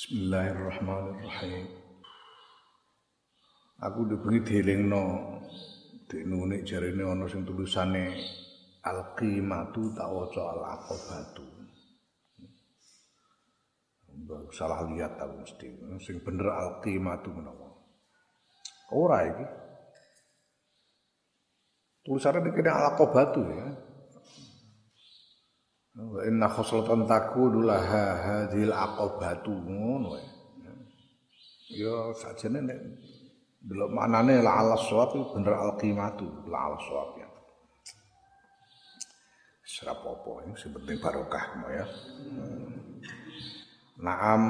Bismillahirrahmanirrahim. Aku dibengi dielingno dekne jarine ana sing tulisane al-qimatu tak waca al-aqabatu. Salah lihat aku mesti. Sing bener al-qimatu menawa. Ora iki. Tulisannya dikira al-aqabatu ya. Wa inna khoslatan takunu laha hadhil aqabatu ngono ya. Ya sajane nek delok maknane la ala shawab bener al qimatu la ala shawab ya. Serap apa ini sing penting barokah ya. Naam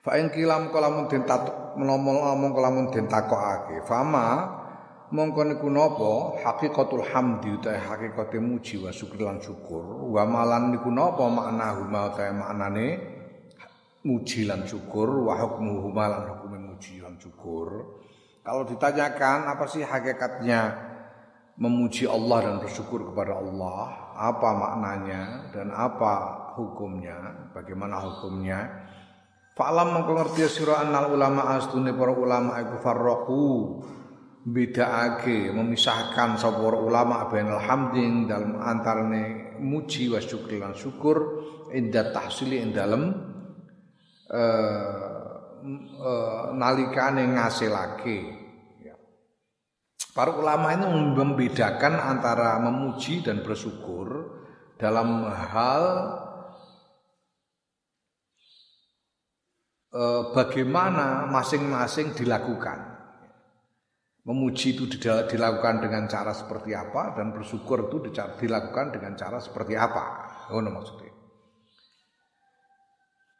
Fa in kilam kalamun den tatuk menomol-omong kalamun den takokake. Fama mongko niku napa hakikatul hamdi utahe hakikate muji wa syukur lan syukur. Wa malan niku napa makna huma utahe maknane muji lan syukur wa hukmu huma lan hukume muji lan syukur. Kalau ditanyakan apa sih hakikatnya memuji Allah dan bersyukur kepada Allah? Apa maknanya dan apa hukumnya? Bagaimana hukumnya? Fa'lam mongko ngerti sira annal ulama astune para ulama iku farraqu bedaake memisahkan sapa ulama bainal hamdin dalam antarane muji wa syukur lan syukur inda tahsili ing dalem uh, uh, nalikane ngasilake ya. Para ulama ini membedakan antara memuji dan bersyukur dalam hal uh, bagaimana masing-masing dilakukan. Memuji itu dilakukan dengan cara seperti apa dan bersyukur itu dilakukan dengan cara seperti apa. Ngono maksudnya.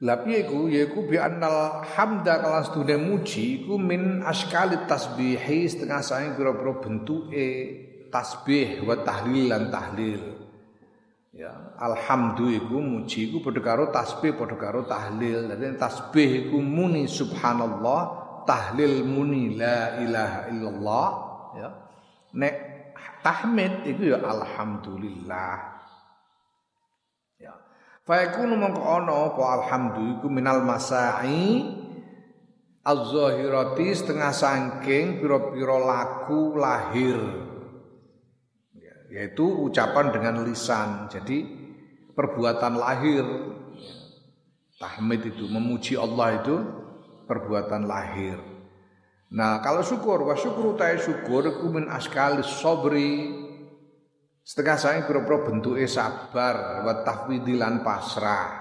Lapi iku yaiku bi annal hamda kalan sedune muji iku min askali tasbihi setengah saing pira-pira bentuke tasbih wa tahlil lan tahlil. Ya, alhamdu iku muji iku padha karo tasbih padha karo tahlil. Dadi tasbih iku muni subhanallah tahlil muni la ilaha illallah ya. Nek tahmid itu ya alhamdulillah. Ya. Fa yakunu mongko ana apa alhamdu iku minal masai az-zahirati setengah sangking pira-pira laku lahir. Ya, yaitu ucapan dengan lisan. Jadi perbuatan lahir. Tahmid itu memuji Allah itu perbuatan lahir. Nah, kalau syukur, wa syukur utai syukur iku min askalis sobri setengah saya kira-kira bentuknya sabar wa tafwidilan pasrah.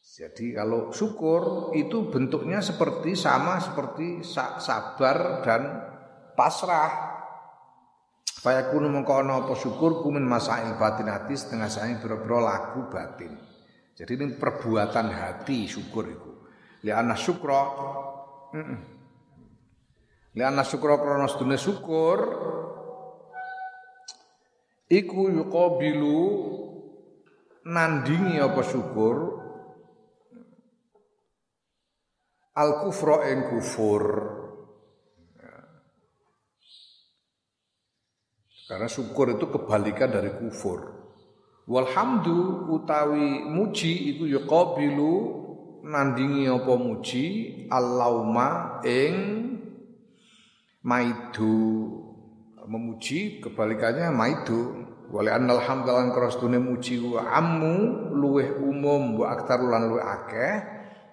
Jadi kalau syukur itu bentuknya seperti sama seperti sabar dan pasrah. Fayakunu mengkono apa syukur kumin masail batin hati setengah saya kira-kira lagu batin. Jadi ini perbuatan hati syukur itu liana syukra. Liana syukra krana sedune syukur. Iku yuqabilu nandingi apa syukur? Al kufra ing kufur. Karena syukur itu kebalikan dari kufur. Walhamdu utawi muji iku yuqabilu nandingi apa muji? Allauma ing maidu. Memuji kebalikannya maidu. Wali annal hamdalan krastune muji wa ammu luweh umum wa aktaru lan luweh akeh.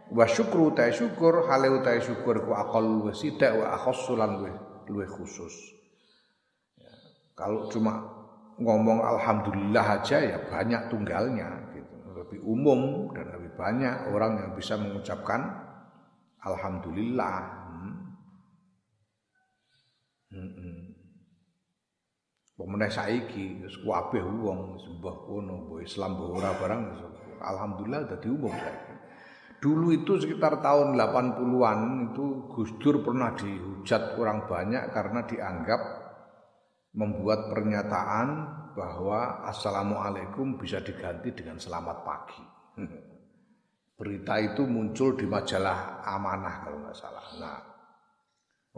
Wa syukru ta syukur hale ta syukur ku akal luweh sidak wa akhassu lan luweh luweh khusus. Ya, kalau cuma ngomong alhamdulillah aja ya banyak tunggalnya gitu. Lebih umum banyak orang yang bisa mengucapkan alhamdulillah. Hmm. Hmm. Pemenang saiki wis kabeh wong sembah kono, mbok Islam mbok ora barang alhamdulillah dadi umum saiki. Dulu itu sekitar tahun 80-an itu Gus Dur pernah dihujat kurang banyak karena dianggap membuat pernyataan bahwa assalamualaikum bisa diganti dengan selamat pagi. Berita itu muncul di majalah Amanah kalau nggak salah. Nah,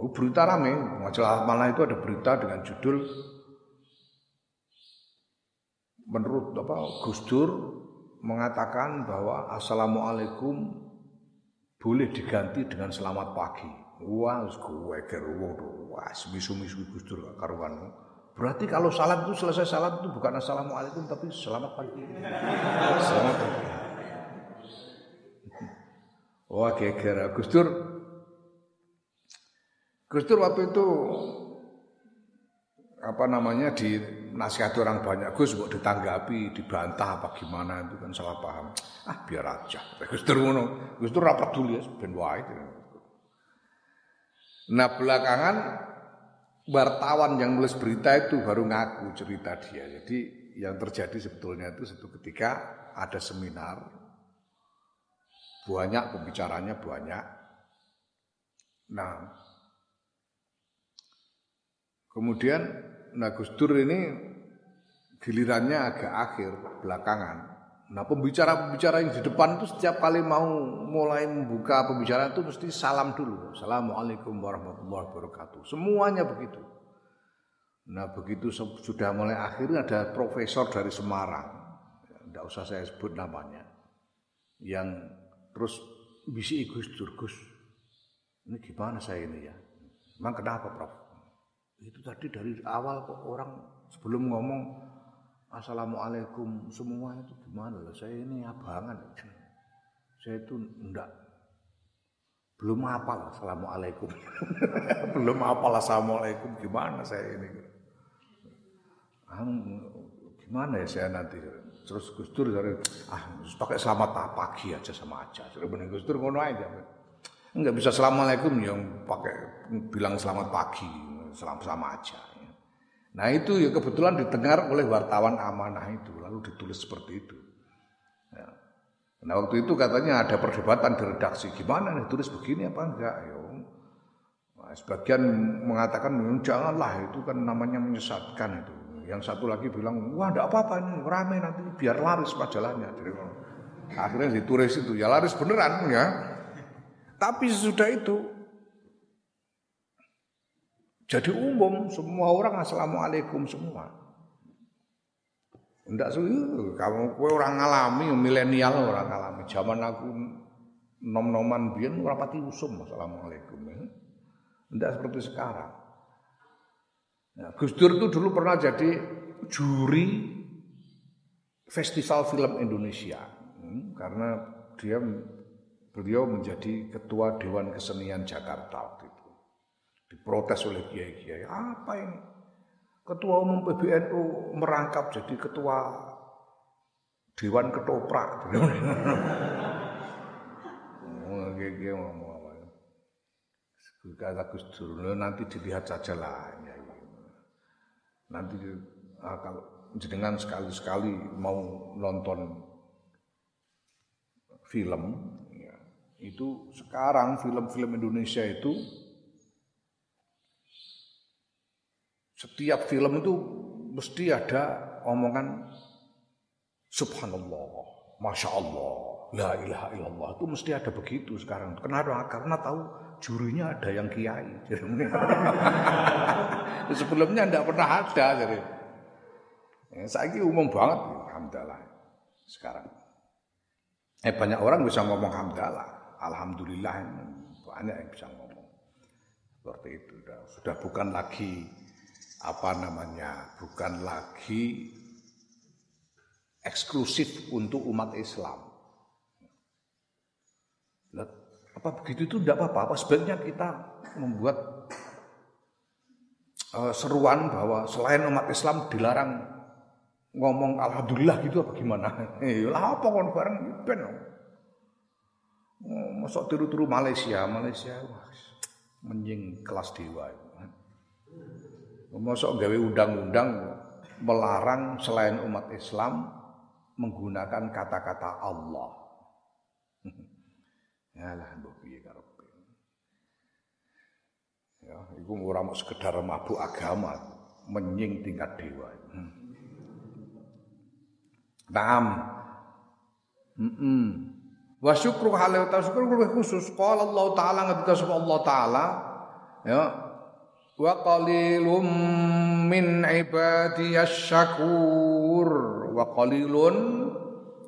oh berita rame, majalah Amanah itu ada berita dengan judul menurut apa Gus Dur mengatakan bahwa assalamualaikum boleh diganti dengan selamat pagi. Wah, gue keruwo wah misu-misu Gus Dur karuan. Berarti kalau salat itu selesai salat itu bukan assalamualaikum tapi selamat pagi. Selamat pagi. Wah geger Gus Dur. Gus Dur waktu itu apa namanya di nasihat orang banyak. Gus kok ditanggapi dibantah apa gimana itu kan salah paham. Ah biar aja. Gus Dur ngono. Gus Dur rapat dulu ya ben wae nah belakangan wartawan yang nulis berita itu baru ngaku cerita dia. Jadi yang terjadi sebetulnya itu satu ketika ada seminar banyak pembicaranya banyak nah kemudian Nah Gus Dur ini gilirannya agak akhir belakangan. Nah pembicara-pembicara yang di depan itu setiap kali mau mulai membuka pembicaraan itu mesti salam dulu. Assalamualaikum warahmatullahi wabarakatuh. Semuanya begitu. Nah begitu sudah mulai akhir ada profesor dari Semarang. Tidak usah saya sebut namanya. Yang terus bisi Gus Dur Gus. Ini gimana saya ini ya? Memang kenapa Prof? Itu tadi dari awal kok orang sebelum ngomong Assalamualaikum semua itu gimana lah saya ini abangan saya itu enggak belum apa Assalamualaikum belum apa Assalamualaikum gimana saya ini gimana ya saya nanti terus Gus Dur ah pakai selamat pagi aja sama aja terus benar Gus Dur ngono aja enggak bisa Assalamualaikum yang pakai bilang selamat pagi sama-sama aja. Ya. Nah itu ya kebetulan didengar oleh wartawan amanah itu, lalu ditulis seperti itu. Ya. Nah waktu itu katanya ada perdebatan di redaksi, gimana nih tulis begini apa enggak? Ya, nah, sebagian mengatakan janganlah itu kan namanya menyesatkan itu. Yang satu lagi bilang, wah enggak apa-apa ini rame nanti biar laris majalahnya. Jadi, akhirnya ditulis itu, ya laris beneran ya. Tapi sesudah itu jadi umum semua orang assalamualaikum semua. Enggak suyu, kamu kue orang ngalami, milenial orang ngalami. Zaman aku nom-noman biyen ora pati usum assalamualaikum. Enggak seperti sekarang. Nah, Gus Dur itu dulu pernah jadi juri Festival Film Indonesia hmm, karena dia beliau menjadi ketua Dewan Kesenian Jakarta waktu itu diprotes oleh kiai-kiai. Apa ini? Ketua umum PBNU merangkap jadi ketua Dewan Ketoprak. Kiai ngomong apa? Gus Dur, nanti dilihat saja lah. Ya, ya. Nanti ah, kalau jenengan sekali-sekali mau nonton film, ya, itu sekarang film-film Indonesia itu Setiap film itu mesti ada omongan subhanallah, masya Allah, la ilaha illallah. Itu mesti ada begitu sekarang. Kenapa? Karena tahu jurinya ada yang kiai. Sebelumnya tidak pernah ada. Jadi. Ya, saya umum banget, alhamdulillah. Sekarang. Eh banyak orang bisa ngomong alhamdulillah, alhamdulillah banyak yang bisa ngomong seperti itu. Sudah bukan lagi apa namanya bukan lagi eksklusif untuk umat Islam. Nah, apa begitu itu tidak apa-apa. Apa sebaiknya kita membuat uh, seruan bahwa selain umat Islam dilarang ngomong alhamdulillah gitu apa gimana? Eh, lah apa kon bareng ben. Oh, masuk tiru-tiru Malaysia, Malaysia wah, menjing kelas dewa. Mosok gawe undang-undang melarang selain umat Islam menggunakan kata-kata Allah. Ya lah mbok piye karepe. Ya, iku ora mau sekedar mabuk agama, menying tingkat dewa. Hmm. Naam. Mm -mm. Wa syukru halau ta syukur khusus qala Allah taala ngendika Allah taala ya wa qalilum min ibadiyasy syakur wa qalilun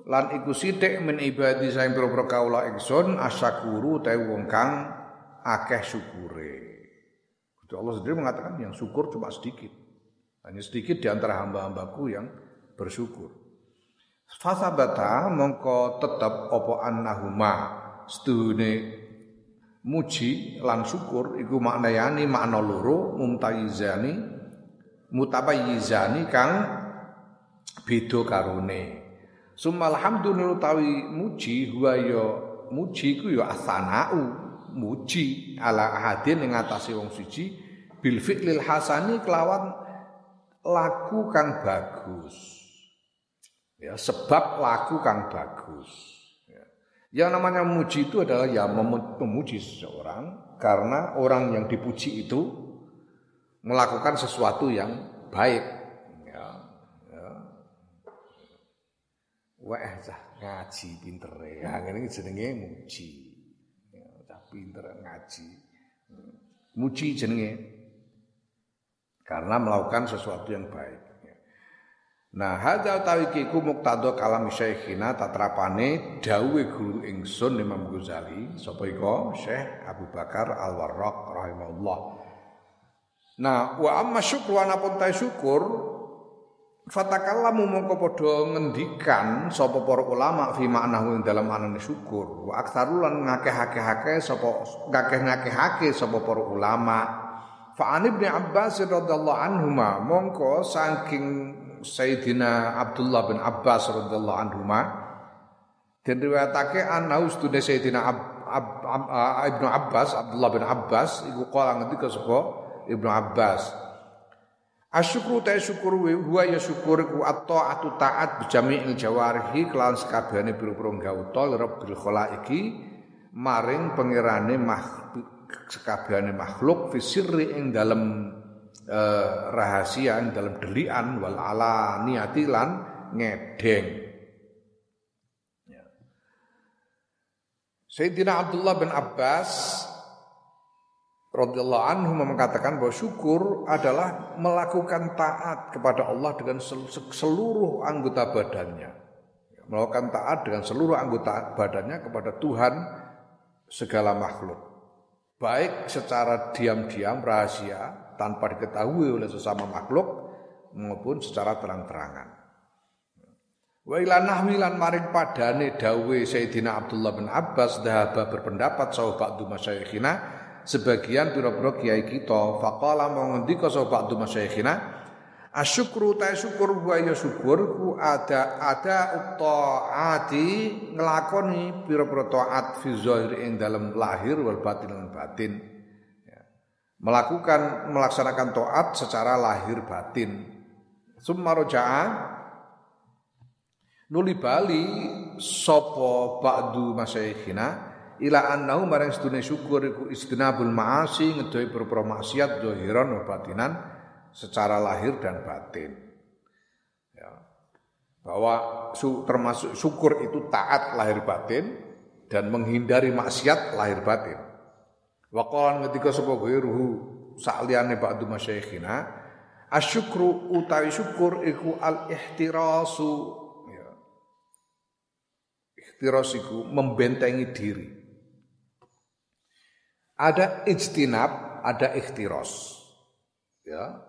lan iku sithik min ibadi saing pira-pira kaula ingsun asyakuru ta wong kang akeh syukure. Gusti Allah sendiri mengatakan yang syukur cuma sedikit. Hanya sedikit di antara hamba-hambaku yang bersyukur. Fasabata mongko tetep apa annahuma setuhune muji lan syukur iku maknayani makna loro mumtayizani mutabayyizani kang beda karone Sumal hamdulillah utawi muji huwa ya muji ku ya asanau muji ala ahadin ing atase wong siji bil fi'lil hasani kelawan laku kang bagus. Ya, sebab laku kang bagus. Ya. Yang namanya muji itu adalah ya memuji seseorang karena orang yang dipuji itu melakukan sesuatu yang baik Wah, cah ngaji pinter ya. Ngene jenenge muji. Ya, cah pinter ngaji. Muji jenenge karena melakukan sesuatu yang baik. Nah, hadza utawi kiku muktado kalam syekhina tatrapane dawuhe guru ingsun Imam Ghazali sapa iko Syekh Abu Bakar Al-Warraq rahimahullah. Nah, wa amma syukru anapun ta syukur Fatakallamu mongko padha ngendikan sapa para ulama fi maknahu dalam anane syukur. Wa aktsarulan ngakeh-akeh sapa ngakeh-ngakehake sapa para ulama. Fa an Ibnu Abbas radhiyallahu anhuma mongko saking Sayyidina Abdullah bin Abbas radhiyallahu anhuma dan riwayatake ana ustune Sayyidina Ab, Ab, Ab, Ab, Ibnu Abbas Abdullah bin Abbas iku kala ngendika sapa Ibnu Abbas Asyukru ta syukur huwa ya syukur ku at-taatu taat bijami'il jawarihi kelawan sekabehane pira-pira gauta rabbil khalaiqi maring pangerane makhluk sekabehane makhluk fi sirri ing dalem eh, rahasia ing dalem delian wal ala niati lan ngedeng ya. Sayyidina Abdullah bin Abbas radhiyallahu anhu mengatakan bahwa syukur adalah melakukan taat kepada Allah dengan seluruh anggota badannya. Melakukan taat dengan seluruh anggota badannya kepada Tuhan segala makhluk. Baik secara diam-diam rahasia tanpa diketahui oleh sesama makhluk maupun secara terang-terangan. Wa ila nahmilan maring padane dawe Sayyidina Abdullah bin Abbas dahaba berpendapat sahabat du masyayikhina sebagian pira-pira kiai kita faqala mau ngendika sapa ba'du masyayikhina? Asyukru ta syukur wa ya syukur ku ada ada taati nglakoni pira-pira taat fi zahir ing dalam lahir wal batin lan batin. Ya. melakukan melaksanakan taat secara lahir batin. Summa roja'a nuli bali sapa ba'du masyayikhina ila annahu marang sedune syukur iku istinabul maasi ngedohi pira maksiat zahiran wa batinan secara lahir dan batin. Ya. Bahwa su, termasuk syukur itu taat lahir batin dan menghindari maksiat lahir batin. Wa qala ketika sapa ruhu sakliyane ba'du masyayikhina asyukru utawi syukur iku al ihtirasu ya. Membentengi diri ada ijtinab, ada ikhtiros. Ya.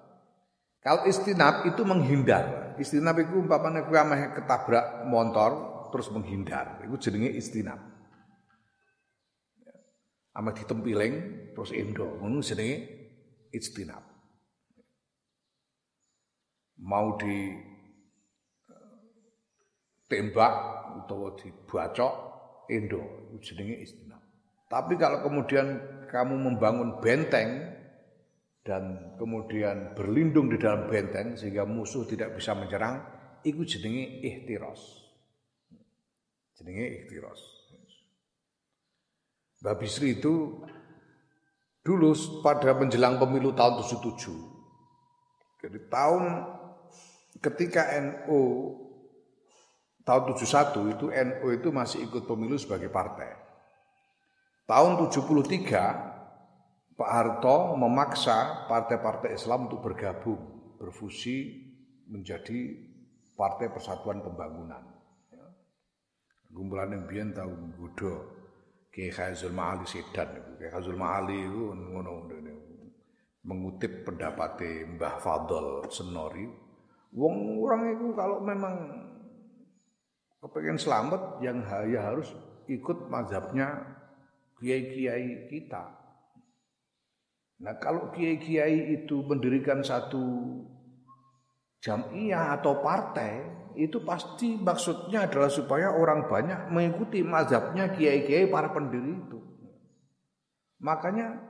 Kalau istinab itu menghindar. Istinab itu umpamanya kowe ketabrak motor terus menghindar. Itu jenenge istinab. Ya. Ameh ditempiling terus endo. Ngono jenenge istinab. Mau di tembak utawa dibacok endo jenenge istinab. Tapi kalau kemudian kamu membangun benteng dan kemudian berlindung di dalam benteng sehingga musuh tidak bisa menyerang, itu jenenge ikhtiros. Jenenge ikhtiros. Mbak Bisri itu dulu pada menjelang pemilu tahun 77. Jadi tahun ketika NU tahun 71 itu NU itu masih ikut pemilu sebagai partai. Tahun 73 Pak Harto memaksa partai-partai Islam untuk bergabung, berfusi menjadi Partai Persatuan Pembangunan. Kumpulan yang biyen tahu gudo Kiai Khazul Ma'ali Sedan Kiai Khazul Ma'ali itu mengutip pendapat Mbah Fadl Senori wong orang itu kalau memang kepengen selamat yang ya harus ikut mazhabnya kiai-kiai kita. Nah kalau kiai-kiai itu mendirikan satu jamiah atau partai itu pasti maksudnya adalah supaya orang banyak mengikuti mazhabnya kiai-kiai para pendiri itu. Makanya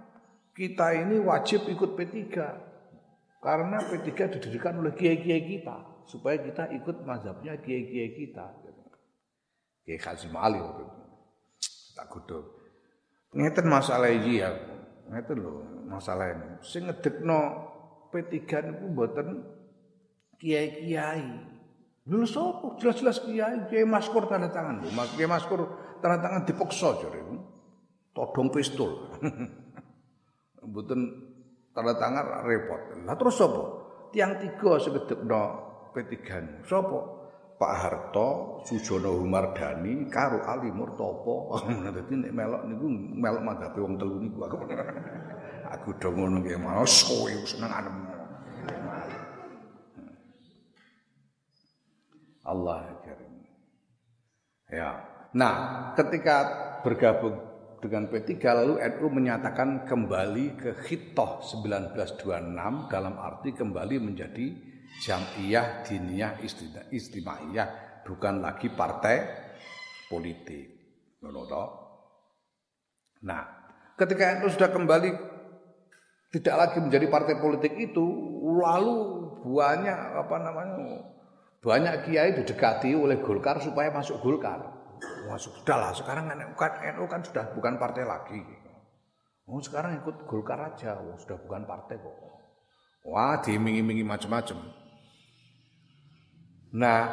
kita ini wajib ikut P3 karena P3 didirikan oleh kiai-kiai kita supaya kita ikut mazhabnya kiai-kiai kita. Kiai Kazim Ali waktu itu. Tak godho. Ngeten masalah iki ya. Ngeten lho masalah ini. Sing ngedekno P3 niku mboten kiai-kiai. Lho sapa? Jelas-jelas kiai, kiai maskur tanda tangan. Mas kiai maskur tanda tangan dipaksa jare. Todong pistol. Mboten tanda tangan repot. Lah terus sapa? Tiang tiga sing ngedekno P3. Sapa? Pak Harto, Sujono Humardani karo Ali Murtopo. Dadi nek melok niku melok madhape wong telu niku aku. Aku do ngono nggih mau kowe seneng anem. Allah karim. Ya. Nah, ketika bergabung dengan P3 lalu NU menyatakan kembali ke Khitoh 1926 dalam arti kembali menjadi jamiyah diniyah istimaiyah bukan lagi partai politik. Nah, ketika itu sudah kembali tidak lagi menjadi partai politik itu, lalu banyak apa namanya banyak kiai didekati oleh Golkar supaya masuk Golkar. Masuk sudahlah sekarang kan, NU kan sudah bukan partai lagi. Oh sekarang ikut Golkar aja, oh, sudah bukan partai kok. Wah dimingi-mingi macam-macam. Nah,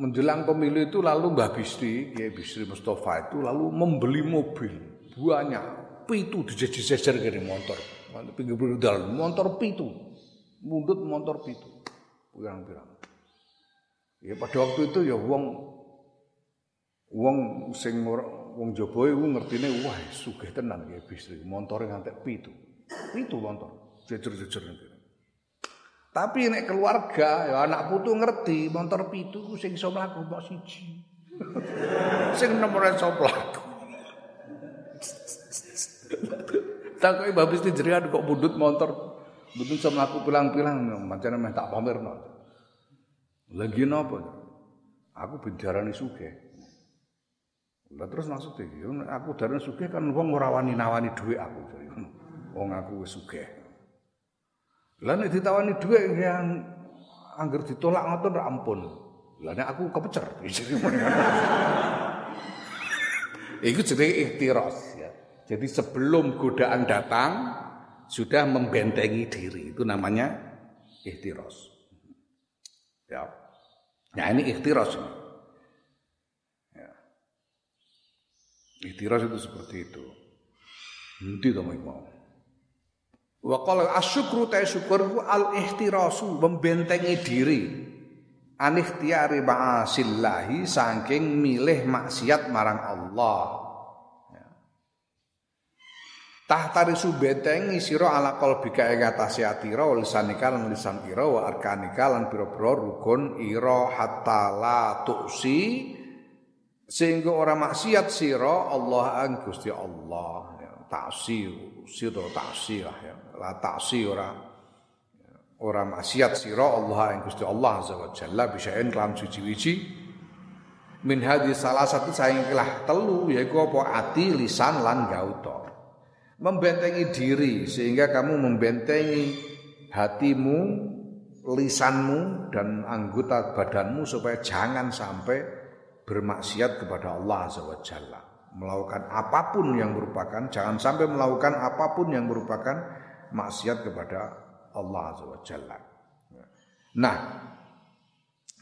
menjelang pemilu itu lalu Mbah Bisri, Kiai Bisri Mustafa itu lalu membeli mobil banyak, pitu dijejer-jejer kiri motor, pinggir dalam motor pitu, mundut motor pitu, pirang-pirang. Ya pada waktu itu ya wong wong sing wong Jowo iku ngertine wah sugih tenan Kiai Bisri, montore ngantek pitu. Pitu motor, jejer-jejer. Tapi nek keluarga ya anak putu ngerti motor pitu sing iso mlaku kok siji. sing nomor iso mlaku. Takoki babis jenengan kok budut motor budut iso mlaku pilang-pilang macam meh tak pamerno. Lagi napa? Aku benjarani sugih. Lah terus maksudnya, aku darane sugih kan wong ora wani nawani dhuwit aku. Wong aku wis sugih. Lah nek ditawani dhuwit yang angger ditolak ngoten ra ampun. Lah aku kepecer. Iku jenenge ikhtiras ya. Jadi sebelum godaan datang sudah membentengi diri. Itu namanya ikhtiras. Ya. Nah ini ikhtiras ini. Ya. Ikhtiras itu seperti itu. Nanti kamu mau. Wa qala asyukru ta syukur ku al ihtirasu membentengi diri. An ikhtiyari ma'asillahi saking milih maksiat marang Allah. Ya. Tahtari subetengi sira ala qalbika ing atase atira lisanika lan lisan ira wa arkanika lan pira-pira rukun ira hatta la tuksi sehingga ora maksiat sira Allah ang Gusti Allah ya, taksir sira taksir ya. La taksi ora ora maksiat sira Allah ing Gusti Allah azza wa jalla bisaen kelam suci-wici min hadhi salah satu saing kelah telu yaiku apa? Ati lisan lan gauta. Membentengi diri sehingga kamu membentengi hatimu lisanmu dan anggota badanmu supaya jangan sampai bermaksiat kepada Allah azza wa jalla melakukan apa pun yang merupakan jangan sampai melakukan apa pun yang merupakan maksiat kepada Allah Azza wa Jalla. Nah,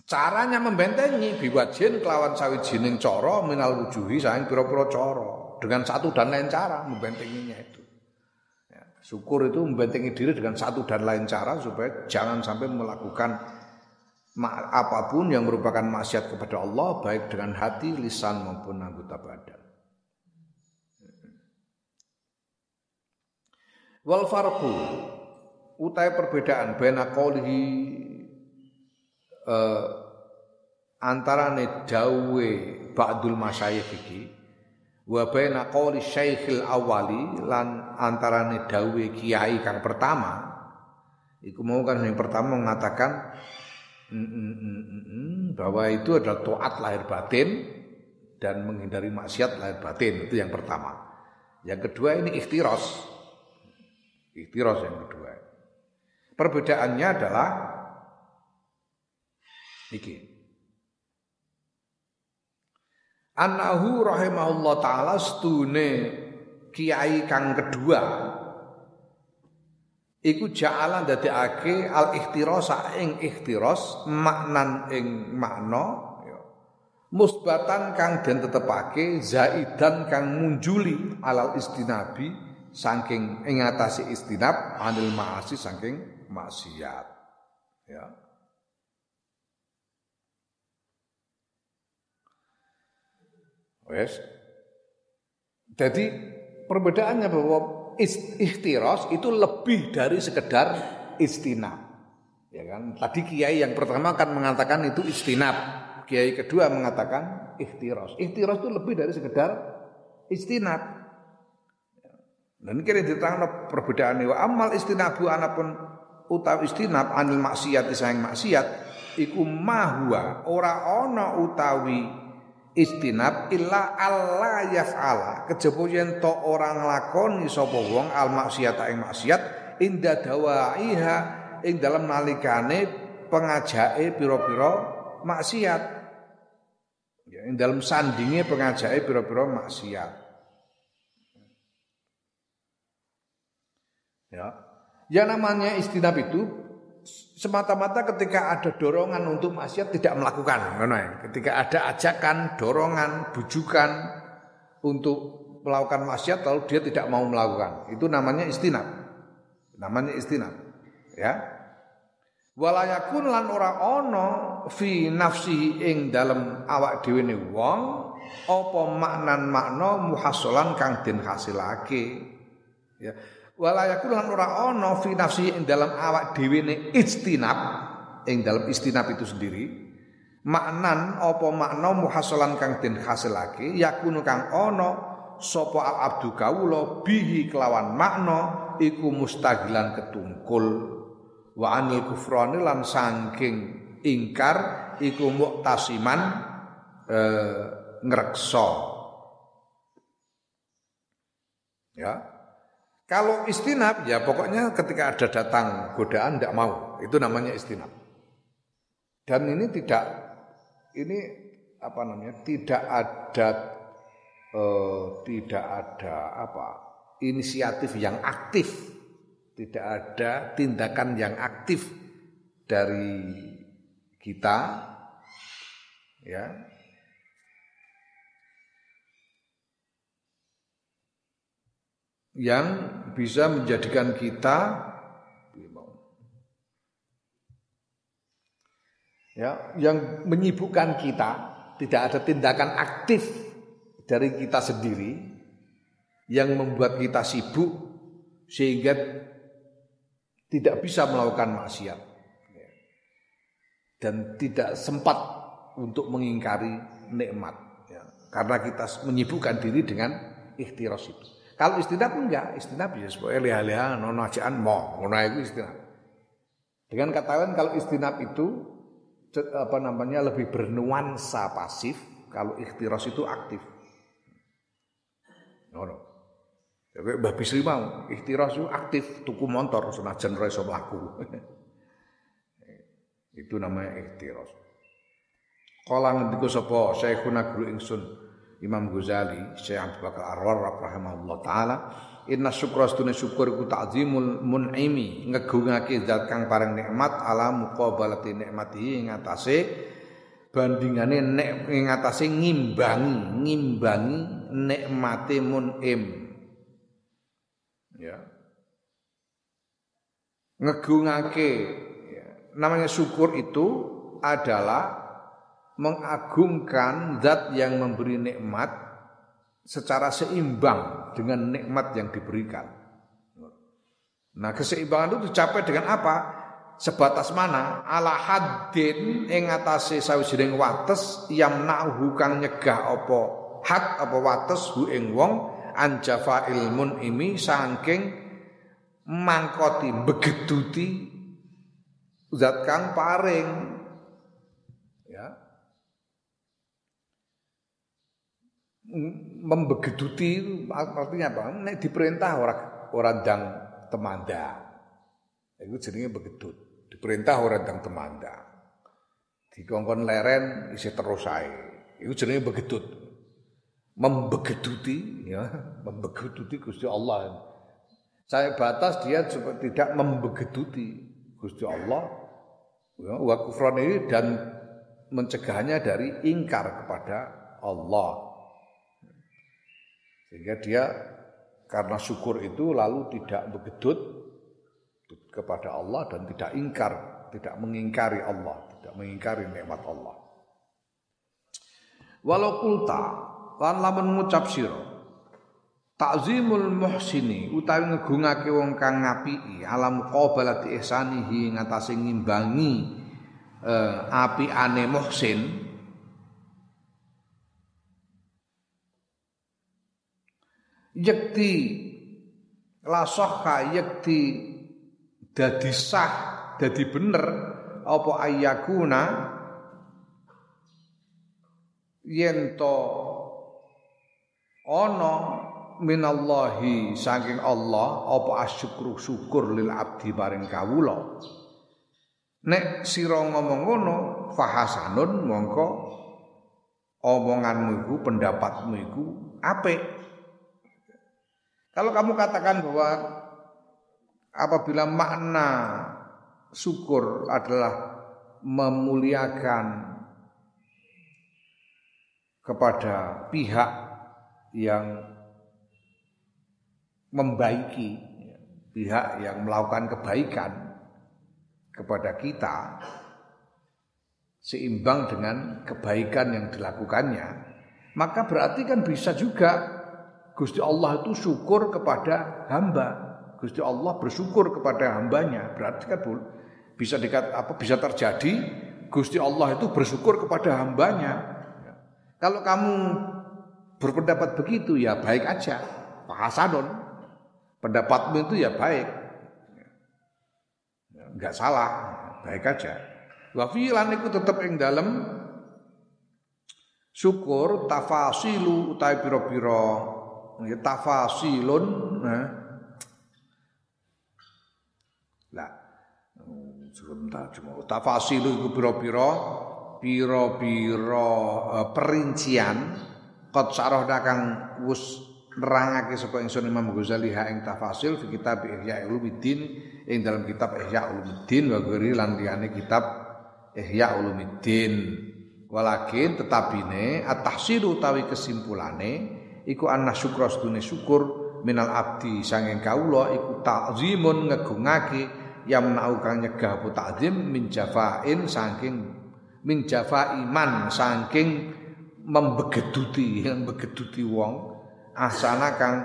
caranya membentengi biwajin kelawan sawijining cara minal wujuhi saing pira-pira cara dengan satu dan lain cara membentenginya itu. Ya, syukur itu membentengi diri dengan satu dan lain cara supaya jangan sampai melakukan apa pun yang merupakan maksiat kepada Allah baik dengan hati, lisan maupun anggota badan. Wal farqu utai perbedaan baina qaulihi uh, antarane dawe ba'dul masyayikh iki wa baina qauli syaikhil awali lan antarane dawe kiai kang pertama iku mau kan yang pertama mengatakan mm, mm, mm, bahwa itu adalah taat lahir batin dan menghindari maksiat lahir batin itu yang pertama. Yang kedua ini ikhtiros Ikhtiras yang kedua. Perbedaannya adalah iki. Anahu rahimahullah taala stune kiai kang kedua iku ja'ala ndadekake al ikhtirasa ing ikhtiras maknan ing makna ya. musbatan kang den tetepake zaidan kang munjuli alal istinabi saking ing ngatasi istinab anil maasi saking maksiat. Ya. Wes. Jadi perbedaannya bahwa ikhtiras itu lebih dari sekedar istinab. Ya kan? Tadi kiai yang pertama kan mengatakan itu istinab. Kiai kedua mengatakan ikhtiras. Ikhtiras itu lebih dari sekedar istinab dan kira diterangno perbedaan wa amal istinabu anapun utawi istinab anil maksiat sayang maksiat iku mahwa ora ana utawi istinab illa Allah yaf'ala. Kejaba yen to ora nglakoni sapa wong al maksiat ing maksiat inda dawaiha ing dalam nalikane pengajake pira-pira maksiat. Ya ing dalam sandinge pengajake pira-pira maksiat Ya. Yang namanya istinab itu semata-mata ketika ada dorongan untuk maksiat tidak melakukan. Ketika ada ajakan, dorongan, bujukan untuk melakukan maksiat lalu dia tidak mau melakukan. Itu namanya istinab. Namanya istinab. Ya. Walayakun lan ora ono fi nafsi ing dalam awak dhewe ne wong apa maknan makna muhasolan kang den hasilake. Ya wala yakun lan ora ana fi nafsi ing dalam awak dhewe ne istinab ing dalam istinab itu sendiri maknan apa makna muhasalan kang den hasilake yakunu kang ana sapa al abdu kawula bihi kelawan makna iku mustagilan ketungkul. Wa anil kufrani lan saking ingkar iku muktasiman eh, ngreksa. Ya kalau istinab ya pokoknya ketika ada datang godaan tidak mau, itu namanya istinab. Dan ini tidak ini apa namanya? tidak ada eh, tidak ada apa? inisiatif yang aktif. Tidak ada tindakan yang aktif dari kita ya yang bisa menjadikan kita ya yang menyibukkan kita tidak ada tindakan aktif dari kita sendiri yang membuat kita sibuk sehingga tidak bisa melakukan maksiat. Dan tidak sempat untuk mengingkari nikmat. Ya. karena kita menyibukkan diri dengan ikhtiras itu kalau istinab enggak, istinab ya supaya leha-leha nono ajaan mau, ngono itu istinab. Dengan kata lain kalau istinab itu apa namanya lebih bernuansa pasif, kalau ikhtiras itu aktif. Ngono. Ya kayak Mbah mau, ikhtiras itu aktif, tuku motor senajan ora iso itu namanya ikhtiras. Kala ngendika sapa Syekhuna Guru ingsun Imam Ghazali, Syekh Abu Bakar Arwar rahimahullah taala, inna syukra stune syukur iku ta'zimul mun'imi, ngegungake zat kang paring nikmat ala muqabalati nikmati ing atase bandingane nek ing atase ngimbangi, ngimbangi nikmate mun'im. Ya. Ngegungake ya. namanya syukur itu adalah mengagungkan zat yang memberi nikmat secara seimbang dengan nikmat yang diberikan. Nah, keseimbangan itu dicapai dengan apa? Sebatas mana? Ala haddin ing atase sawijining wates yamnahu kang nyegah apa had apa wates hu ing wong anjafa ilmun imi saking mangkoti begeduti zat kang paring ya membegeduti artinya apa? Nek diperintah orang orang dang temanda. Itu jenenge begedut. Diperintah orang dang temanda. Dikongkon leren isi terus ae. Itu jenenge begedut. Membegeduti ya, membegeduti Gusti Allah. Saya batas dia tidak membegeduti Gusti Allah ya, wa ini dan mencegahnya dari ingkar kepada Allah. Sehingga dia karena syukur itu lalu tidak begedut kepada Allah dan tidak ingkar, tidak mengingkari Allah, tidak mengingkari nikmat Allah. Walau kulta lan lamun ngucap sira Takzimul muhsini utawi ngegungake wong kang ngapiki alam qabalati ihsanihi ngatasé ngimbangi eh, apiane muhsin yakti lasohka yakti dadi sah dadi bener. Apa ayakuna yen to ana minallahi saking Allah apa asyukru syukur lil abdi paring kawula. Nek sira ngomong ngono fahasanun mongko omonganmu iku pendapatmu iku apik kalau kamu katakan bahwa apabila makna syukur adalah memuliakan kepada pihak yang membaiki, pihak yang melakukan kebaikan kepada kita seimbang dengan kebaikan yang dilakukannya, maka berarti kan bisa juga Gusti Allah itu syukur kepada hamba. Gusti Allah bersyukur kepada hambanya. Berarti kan bisa dikat apa bisa terjadi Gusti Allah itu bersyukur kepada hambanya. Kalau kamu berpendapat begitu ya baik aja. Pak Hasanun pendapatmu itu ya baik. Enggak salah, baik aja. Wa fi'lan iku tetep ing syukur tafasilu utawi pira-pira tafasilun nah. Lah sebentar cuma tafasilu iku pira-pira pira-pira uh, perincian. Qad sarah kang wis nerangake sapa ingsun Imam Ghazali ha ing tafasil fi kitab Ihya Ulumuddin. Ing dalam kitab Ihya Ulumuddin wa ghairi lan liyane kitab Ihya Ulumuddin. Walakin tetapine at-tahsilu utawi kesimpulane iku anna syukra sedune syukur minal abdi sanging kawula iku takzimun ngegungake yamnau kang nyegah apa takzim min jafain saking min jafa iman saking membegeduti membegeduti wong. Asana kang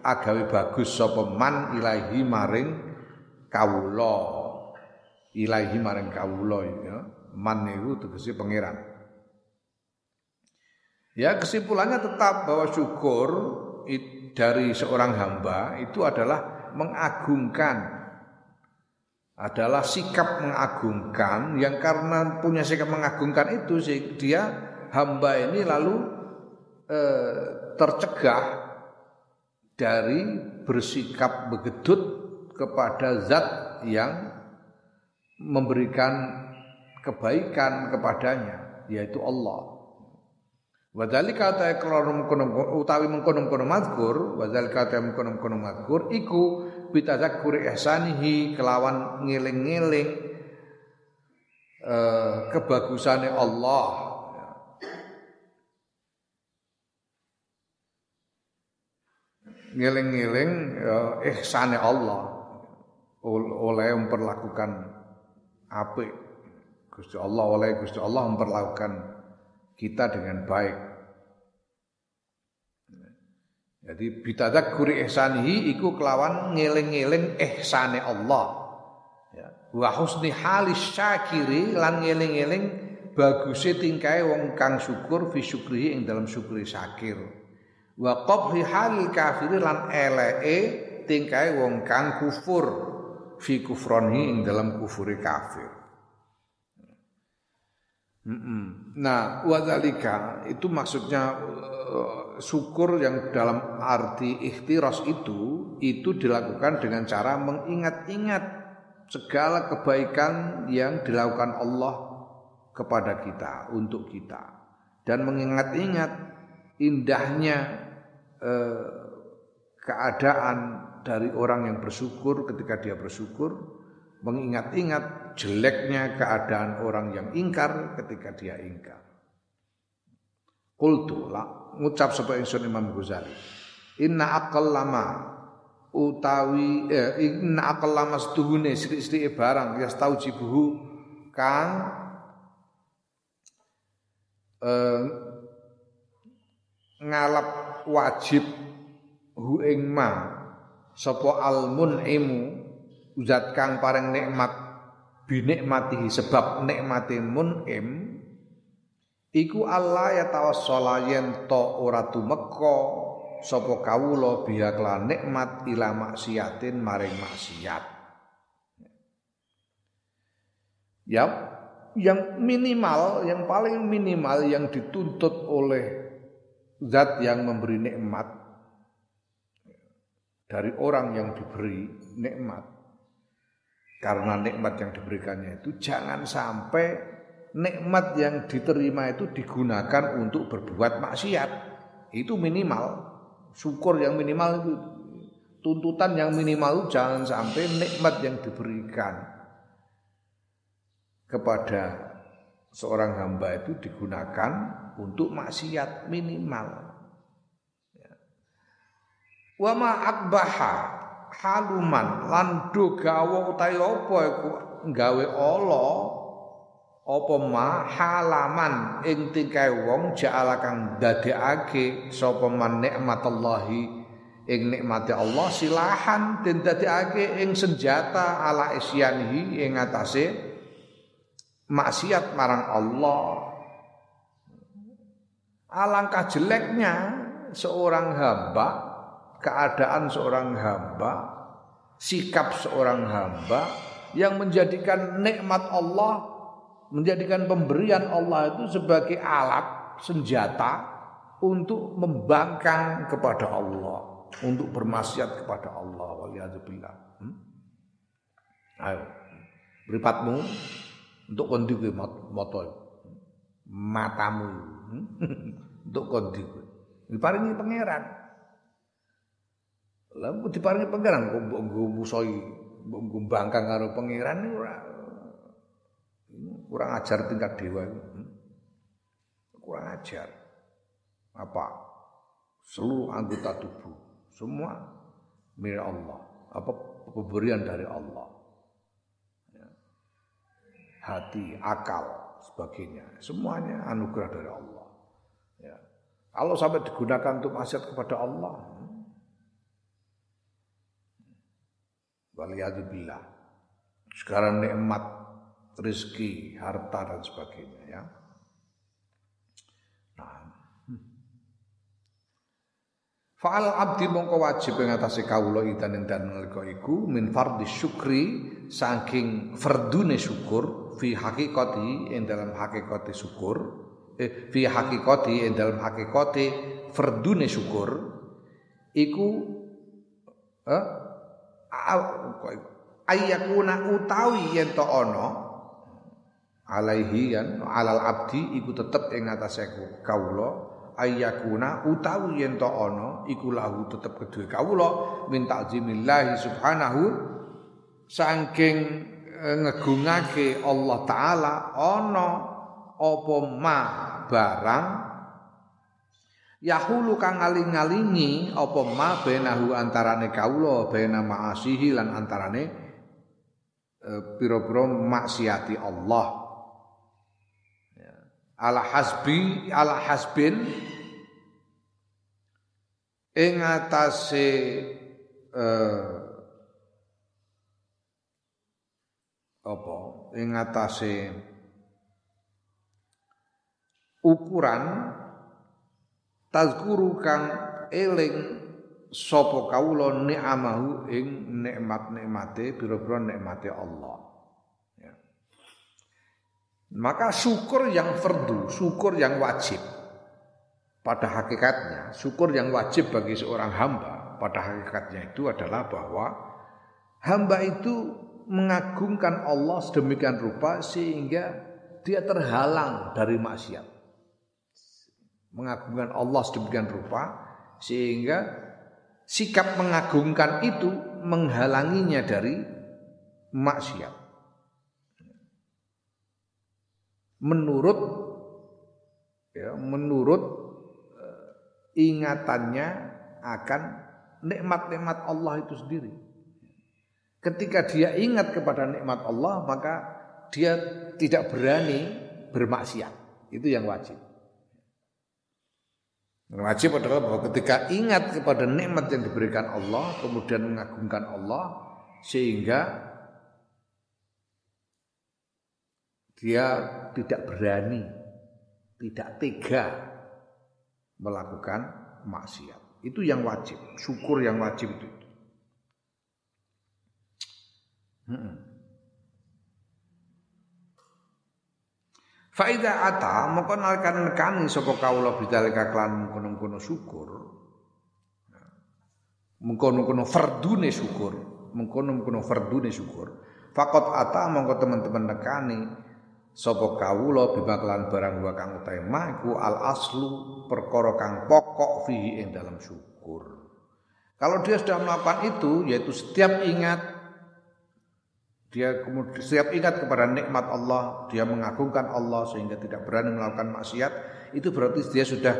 agawe bagus sapa man ilahi maring kawula. Ilahi maring kawula ya. Man niku tegese pangeran Ya kesimpulannya tetap bahwa syukur dari seorang hamba itu adalah mengagungkan adalah sikap mengagungkan. Yang karena punya sikap mengagungkan itu dia hamba ini lalu eh, tercegah dari bersikap begedut kepada zat yang memberikan kebaikan kepadanya yaitu Allah Wadzalika ta iqrarum kono utawi mengkono-kono mazkur, wadzalika ta mengkono-kono mazkur iku bitazakkuri ihsanihi kelawan ngeling-ngeling eh, kebagusane Allah. Ngeling-ngeling eh, ihsane Allah oleh memperlakukan apik Gusti Allah oleh Gusti Allah memperlakukan kita dengan baik. Jadi bitadzakuri ihsanihi iku kelawan ngeling-eling ihsane Allah. Ya. Wa husni halis syakiri lan ngeling-eling baguse tingkae wong kang syukur fi syukrihi ing dalam syukri syakir. Wa qabhi halil kafiri lan elee tingkae wong kang kufur fi kufroni ing dalam kufuri kafir. Nah, wadalika itu maksudnya uh, syukur yang dalam arti ikhtiros itu itu dilakukan dengan cara mengingat-ingat segala kebaikan yang dilakukan Allah kepada kita untuk kita. Dan mengingat-ingat indahnya uh, keadaan dari orang yang bersyukur ketika dia bersyukur mengingat-ingat jeleknya keadaan orang yang ingkar ketika dia ingkar. Qultu la ngucap sapa ingsun Imam Ghazali. Inna aqal lama utawi eh, inna aqal lama setuhune sithik-sithike barang ya tau jibuhu kang eh, ngalap wajib hu ing ma sapa almun emu zat kang paring nikmat binikmatihi sebab nikmate munim iku Allah ya tawassala yen to ora tumeka sapa kawula biha kelan nikmat ila maksiatin maring maksiat. Ya yang minimal yang paling minimal yang dituntut oleh zat yang memberi nikmat dari orang yang diberi nikmat karena nikmat yang diberikannya itu jangan sampai nikmat yang diterima itu digunakan untuk berbuat maksiat. Itu minimal. Syukur yang minimal itu tuntutan yang minimal itu jangan sampai nikmat yang diberikan kepada seorang hamba itu digunakan untuk maksiat minimal. Ya. Wa ma akbaha haluman lan do gawa utawi apa iku? Gawe ala apa ma? Halaman. Ing tingkae wong ja'ala kang dadekake sapa man nikmatallahi ing nikmate Allah silahan den dadekake ing senjata ala isyanihi ing atase maksiat marang Allah. Alangkah jeleknya seorang hamba keadaan seorang hamba, sikap seorang hamba yang menjadikan nikmat Allah, menjadikan pemberian Allah itu sebagai alat senjata untuk membangkang kepada Allah, untuk bermaksiat kepada Allah. Waliyadzubillah. Hmm? Ayo, beripatmu untuk kondi moto matamu hmm? untuk kondi diparingi pangeran lah diparingi pangeran kok mbok nggo musoi, mbok nggo bangkang karo pangeran ora kurang ajar tingkat dewa itu. Hmm? Kurang ajar. Apa? Seluruh anggota tubuh semua milik Allah. Apa pemberian dari Allah. Ya. Hati, akal, sebagainya. Semuanya anugerah dari Allah. Ya. Kalau sampai digunakan untuk maksiat kepada Allah, Waliyadzubillah. Sekarang nikmat rezeki, harta dan sebagainya ya. Nah. Fa'al abdi mongko wajib ing atase kawula idan dan nalika iku min fardhi syukri saking fardune syukur fi hakikati ing dalam hakikate syukur eh fi hakikati ing dalam hakikate fardune syukur iku eh ayyakuna utawi yen to ana alaihi kan alal abdi iku tetep ing atase kawula ayyakuna utawi yen to ana iku lahu tetep kedue kawula min ta'zimillah subhanahu saking eh, ngegungake Allah taala ana apa ma barang Yahulu kang ngaling-ngalingi apa ma benahu antarane kaula bena ma'asihi lan antarane e, pira-pira maksiati Allah. Ala hasbi ala hasbin ing atase eh, apa ing atase ukuran tazkuru kang eling sapa kawula ni'amahu ing nikmat-nikmate pira-pira nikmate Allah ya. maka syukur yang fardu syukur yang wajib pada hakikatnya syukur yang wajib bagi seorang hamba pada hakikatnya itu adalah bahwa hamba itu mengagungkan Allah sedemikian rupa sehingga dia terhalang dari maksiat. Mengagungkan Allah sedemikian rupa sehingga sikap mengagungkan itu menghalanginya dari maksiat. Menurut ya, menurut uh, ingatannya akan nikmat-nikmat Allah itu sendiri. Ketika dia ingat kepada nikmat Allah, maka dia tidak berani bermaksiat. Itu yang wajib. Wajib adalah bahwa ketika ingat kepada nikmat yang diberikan Allah, kemudian mengagungkan Allah, sehingga dia tidak berani, tidak tega melakukan maksiat. Itu yang wajib, syukur yang wajib itu. Faida ata moko nalikan nekani sapa kawula bidzalika klan mengkono-mengkono syukur. Mengkono-mengkono fardune syukur, mengkono-mengkono fardune syukur. Fakot ata mongko teman-teman nekani sapa kawula bima barang wa kang utahe iku al aslu perkara kang pokok fihi ing dalam syukur. Kalau dia sudah melakukan itu yaitu setiap ingat dia kemudian setiap ingat kepada nikmat Allah, dia mengagungkan Allah sehingga tidak berani melakukan maksiat, itu berarti dia sudah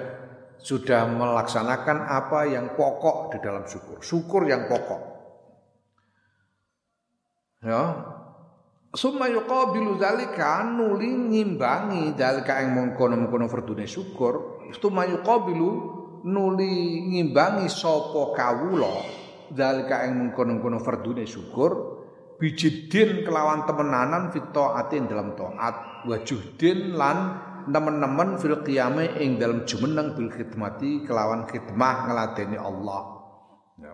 sudah melaksanakan apa yang pokok di dalam syukur. Syukur yang pokok. Ya. Summa yuqabilu dzalika nuli ngimbangi dzalika yang mengkono-mengkono fardune syukur. Summa yuqabilu nuli ngimbangi sapa kawula dzalika yang mengkono-mengkono fardune syukur bijidin kelawan temenanan fit taatin dalam taat wajuhdin lan teman-teman fil qiyame ing dalam jumeneng bil khidmati kelawan khidmah ngeladeni Allah. Ya.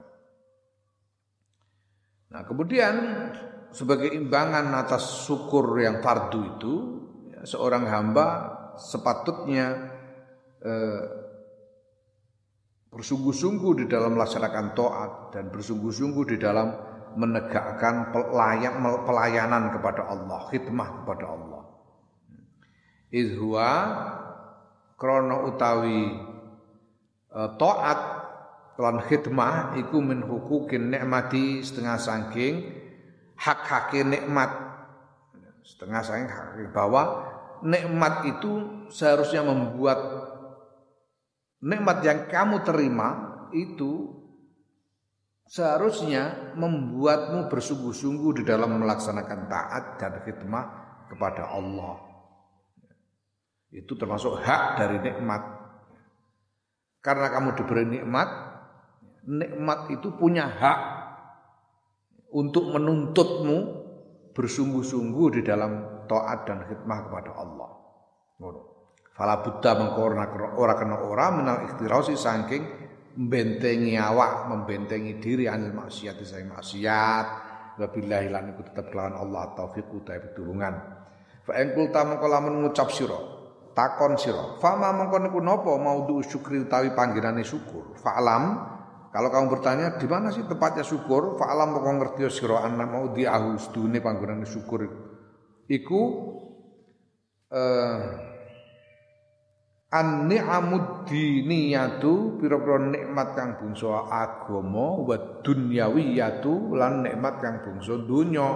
Nah, kemudian sebagai imbangan atas syukur yang fardu itu, ya, seorang hamba sepatutnya eh, bersungguh-sungguh di dalam melaksanakan taat dan bersungguh-sungguh di dalam menegakkan pelayanan kepada Allah, khidmah kepada Allah. Izhuwa krono utawi e, taat lan khidmah iku min hukukin nikmati setengah saking hak-hak nikmat setengah saking hak bahwa nikmat itu seharusnya membuat nikmat yang kamu terima itu seharusnya membuatmu bersungguh-sungguh di dalam melaksanakan taat dan khidmah kepada Allah. Itu termasuk hak dari nikmat. Karena kamu diberi nikmat, nikmat itu punya hak untuk menuntutmu bersungguh-sungguh di dalam taat dan khidmah kepada Allah. Fala buddha mengkorna ora kena ora minal ikhtirasi saking membentengi awak, membentengi diri anil maksiat saya maksiat. Wabillahi lan iku tetep kelawan Allah taufiq utahe pitulungan. Fa in qulta mengko lamun ngucap sira, takon sira, fama mengko niku napa maudhu syukri utawi panggenane syukur. Fa'lam kalau kamu bertanya di mana sih tempatnya syukur, fa'lam mengko ngerti sira ana mau diahu sedune panggonane syukur iku eh an ni'amud diniyatu pira-pira nikmat kang bangsa agama wa dunyawiyatu lan nikmat kang bangsa dunya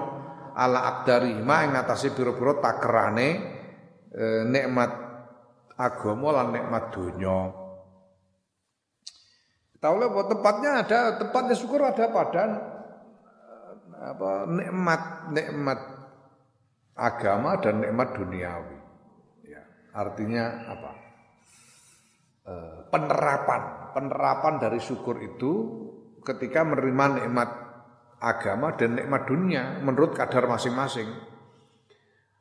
ala akdari ma ing atase pira-pira takerane e, nikmat agama lan nikmat dunya Tahu bahwa tempatnya ada tempatnya syukur ada pada apa nikmat nikmat agama dan nikmat duniawi. Artinya apa? Eh, penerapan, penerapan dari syukur itu ketika menerima nikmat agama dan nikmat dunia menurut kadar masing-masing.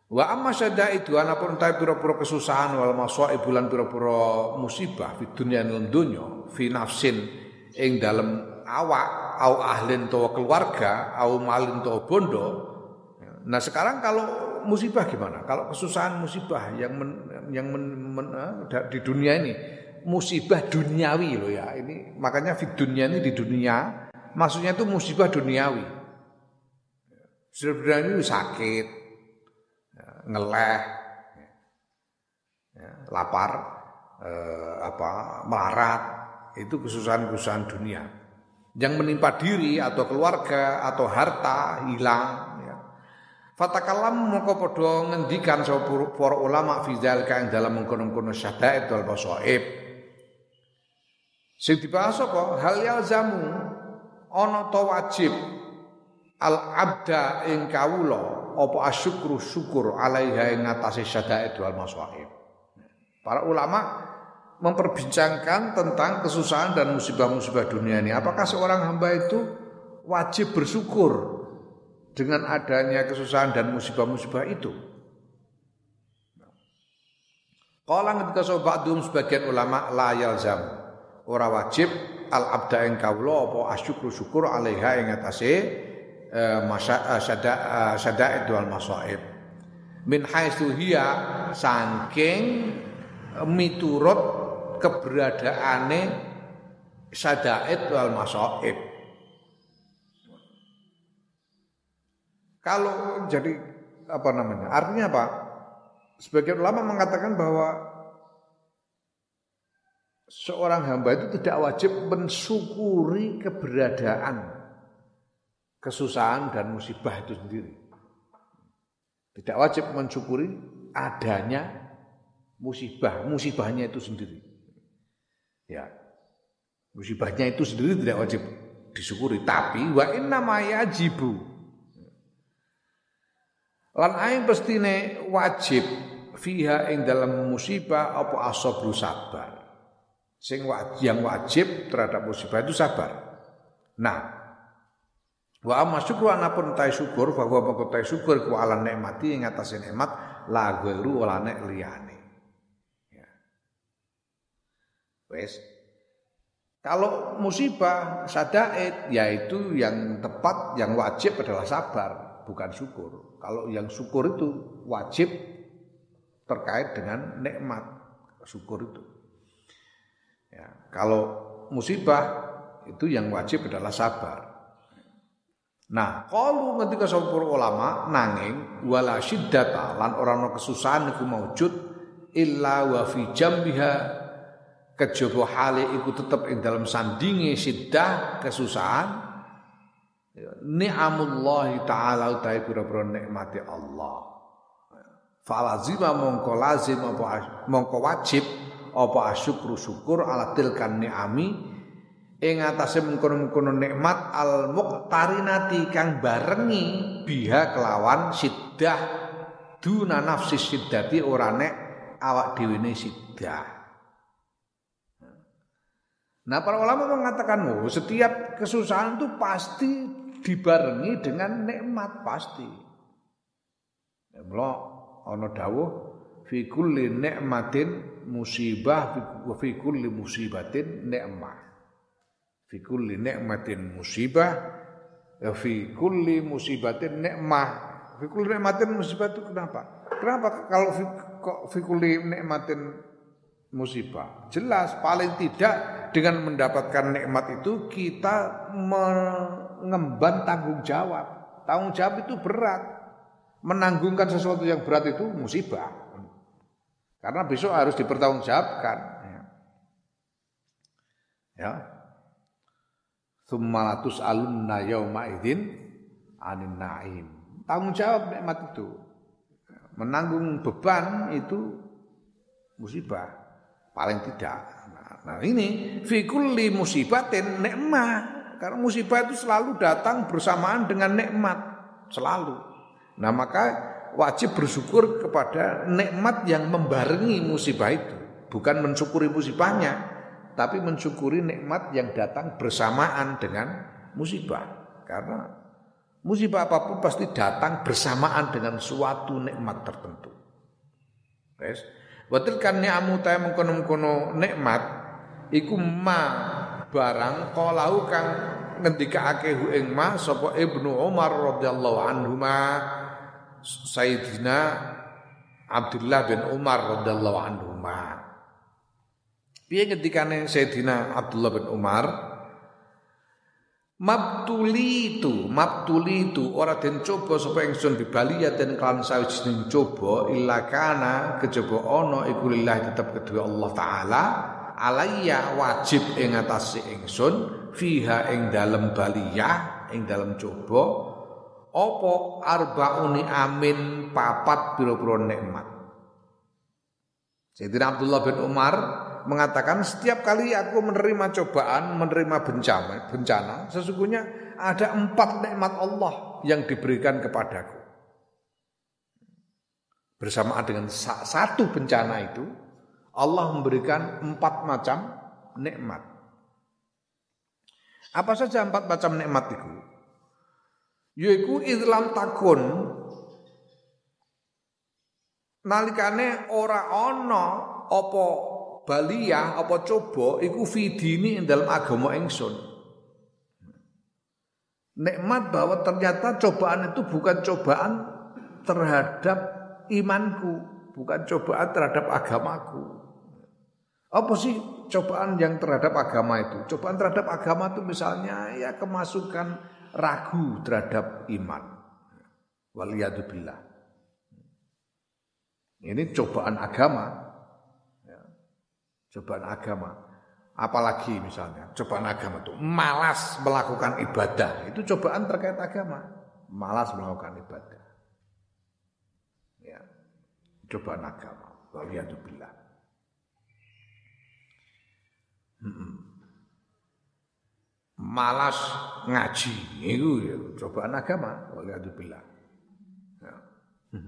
Wa amma itu anapun ta pira-pira kesusahan wal masaib bulan pira-pira musibah di dunia lan donya fi nafsin ing dalem awak au ahlin to keluarga au malin to bondo. Nah sekarang kalau musibah gimana? Kalau kesusahan musibah yang men, yang men, men, uh, di dunia ini musibah duniawi loh ya. Ini makanya di dunia ini di dunia maksudnya itu musibah duniawi. Musibah ini sakit, ya, ngeleh, ya, lapar, eh, apa melarat, itu kesusahan-kesusahan dunia. Yang menimpa diri atau keluarga atau harta hilang. Ya. Fatakalam moko podo ngendikan sapa para ulama fizal kang dalam mengkono-kono syadaid wal basaib Sing dibahas apa? Hal yalzamu ana to wajib al abda ing kawula apa asyukru syukur alaiha ing ngatasé syada'id wal masaib. Para ulama memperbincangkan tentang kesusahan dan musibah-musibah dunia ini. Apakah seorang hamba itu wajib bersyukur dengan adanya kesusahan dan musibah-musibah itu? Kalau ketika sobat sebagian ulama la yalzamu ora wajib al abda ing kawula apa asyukru syukur alaiha ing atase eh, masa eh, sada eh, sadaid wal masaib min haitsu hiya saking miturut keberadaane sadaid wal masaib kalau jadi apa namanya artinya apa? Sebagian ulama mengatakan bahwa seorang hamba itu tidak wajib mensyukuri keberadaan kesusahan dan musibah itu sendiri. Tidak wajib mensyukuri adanya musibah, musibahnya itu sendiri. Ya. Musibahnya itu sendiri tidak wajib disyukuri, tapi wa inna ma yajibu. Lan aing pestine wajib fiha ing dalam musibah apa asabru sabar. Sing yang wajib terhadap musibah itu sabar. Nah, wa amma syukru anapun tai syukur bahwa mengko tai syukur ku ala nikmati ing atase nikmat la ghairu wala nek liyane. Ya. Wes. Kalau musibah sadaid yaitu yang tepat yang wajib adalah sabar, bukan syukur. Kalau yang syukur itu wajib terkait dengan nikmat syukur itu. Kalau musibah itu yang wajib adalah sabar. Nah, kalau ketika sopur ulama nanging wala syiddata lan orang no kesusahan iku maujud illa wa fi jambiha kejaba hale iku tetep ing dalam sandinge siddah kesusahan ni'amullah taala utahe pira-pira nikmati Allah. Falazima mongko lazim apa mongko wajib apa asyukru syukur ala tilkan ni'ami? Ing atase mengkono-mengkono nikmat al muqtarinati kang barengi biha kelawan siddah. Duna nafsi siddati ora nek awak dhewe ne siddah. Nah para ulama mengatakan oh, setiap kesusahan itu pasti dibarengi dengan nikmat pasti. Ya, ana dawuh fi kulli nikmatin musibah wa fi kulli musibatin ni'mah. Fi kulli ni'matin musibah wa fi kulli musibatin ni'mah. Fi kulli ni'matin musibah itu kenapa? Kenapa kalau fi, kok fi kulli ni'matin musibah? Jelas paling tidak dengan mendapatkan nikmat itu kita mengemban tanggung jawab. Tanggung jawab itu berat. Menanggungkan sesuatu yang berat itu musibah. Karena besok harus dipertanggungjawabkan. Ya. ya. Alunna yauma idzin anin naim. Tanggung jawab nikmat itu. Menanggung beban itu musibah paling tidak. Nah, ini fi kulli musibatin nikmah. Karena musibah itu selalu datang bersamaan dengan nikmat, selalu. Nah, maka wajib bersyukur kepada nikmat yang membarengi musibah itu. Bukan mensyukuri musibahnya, tapi mensyukuri nikmat yang datang bersamaan dengan musibah. Karena musibah apa pun pasti datang bersamaan dengan suatu nikmat tertentu. Wes, watil kan ni'amu ta mengkono-mengkono nikmat iku ma barang kalau kang ngendikake hu ing ma sapa Ibnu Umar radhiyallahu anhu ma Sayyidina Abdullah bin Umar radhiyallahu anhu Piye ngendikane Sayyidina Abdullah bin Umar? Mabtuli itu, mabtuli itu ora den coba sapa ingsun bibaliya den kan sawijining coba illa kana kejaba ana iku lillahi tetep kedua Allah taala alayya wajib ing atase ingsun fiha ing dalem baliyah ing dalem coba apa arbauni amin papat pira-pira nikmat Sayyidina Abdullah bin Umar mengatakan setiap kali aku menerima cobaan, menerima bencana, bencana, sesungguhnya ada empat nikmat Allah yang diberikan kepadaku. Bersamaan dengan satu bencana itu, Allah memberikan empat macam nikmat. Apa saja empat macam nikmat itu? Yaitu idlam takun nalikane ora ana apa baliyah apa coba iku fidini ing dalam agama ingsun. Nikmat bahwa ternyata cobaan itu bukan cobaan terhadap imanku, bukan cobaan terhadap agamaku. Apa sih cobaan yang terhadap agama itu? Cobaan terhadap agama itu misalnya ya kemasukan ragu terhadap iman. Waliyadubillah. Ini cobaan agama. Ya. Cobaan agama. Apalagi misalnya cobaan agama itu malas melakukan ibadah. Itu cobaan terkait agama. Malas melakukan ibadah. Ya. Cobaan agama. Waliyadubillah. Malas ngaji itu ya cobaan agama waliyadzubillah. Ya.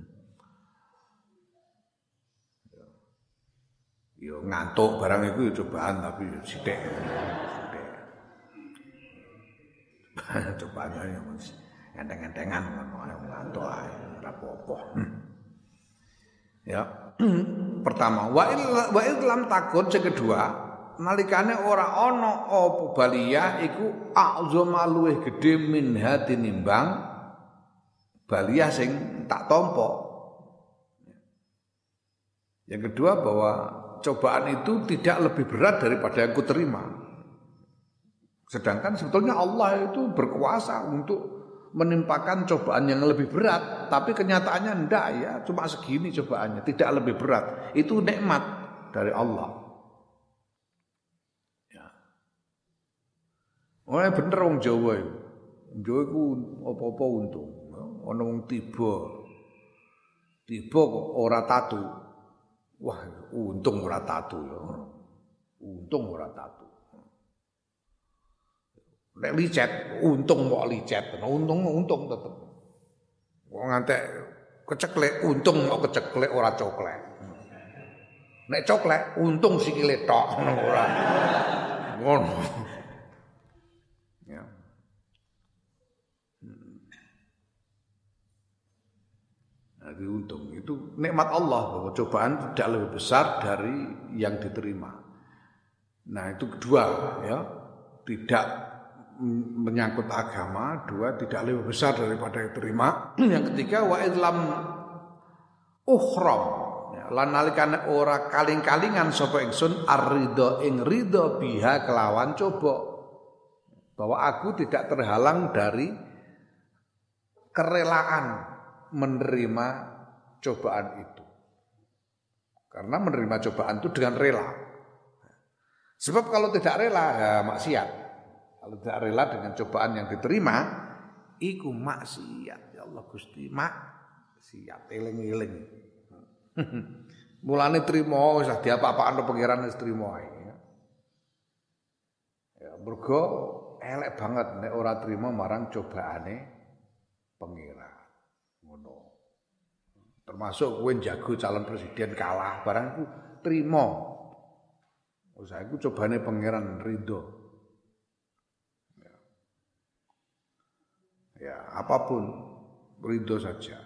ya. Ngantuk barang itu ya cobaan tapi ya sithik. Cobaan ya mesti enteng-entengan ngantuk ae ora apa-apa. Hmm. Ya. Pertama, wa wa lam takun yang kedua, nalikane ora ana apa baliyah iku azama luwih gedhe min hati nimbang baliyah sing tak tompo. Yang kedua bahwa cobaan itu tidak lebih berat daripada yang kuterima. Sedangkan sebetulnya Allah itu berkuasa untuk menimpakan cobaan yang lebih berat, tapi kenyataannya ndak ya, cuma segini cobaannya, tidak lebih berat. Itu nikmat dari Allah. Oh bener wong Jawa iku. Jawa iku apa-apa untung. Ana wong tiba. Tiba kok ora tatu. Wah, untung ora tatu ya. Untung ora tatu. Nek licet, untung kok licet. Untung untung tetep. Wong ngantek keceklek, untung kok keceklek ora coklek. Nek coklek, untung sikile tok ngono ora. Ngono. Jadi untung. Itu nikmat Allah bahwa cobaan tidak lebih besar dari yang diterima. Nah itu kedua ya. Tidak menyangkut agama, dua tidak lebih besar daripada yang diterima. yang ketiga wa idlam ukhram. Ya, lan nalikane ora kaling-kalingan sapa ingsun arido ing ridho biha kelawan coba. Bahwa aku tidak terhalang dari kerelaan menerima cobaan itu. Karena menerima cobaan itu dengan rela. Sebab kalau tidak rela ya maksiat. Kalau tidak rela dengan cobaan yang diterima, iku maksiat. Ya Allah Gusti, maksiat eling-eling. Mulane trimo wis diapa-apakno pangeran wis trimo ae. Ya mergo elek banget nek ora trimo marang cobaane pangeran. Termasuk kowe jago calon presiden kalah barang iku trimo. Usaha iku cobane pangeran ridho. Ya. ya, apa pun ridho saja.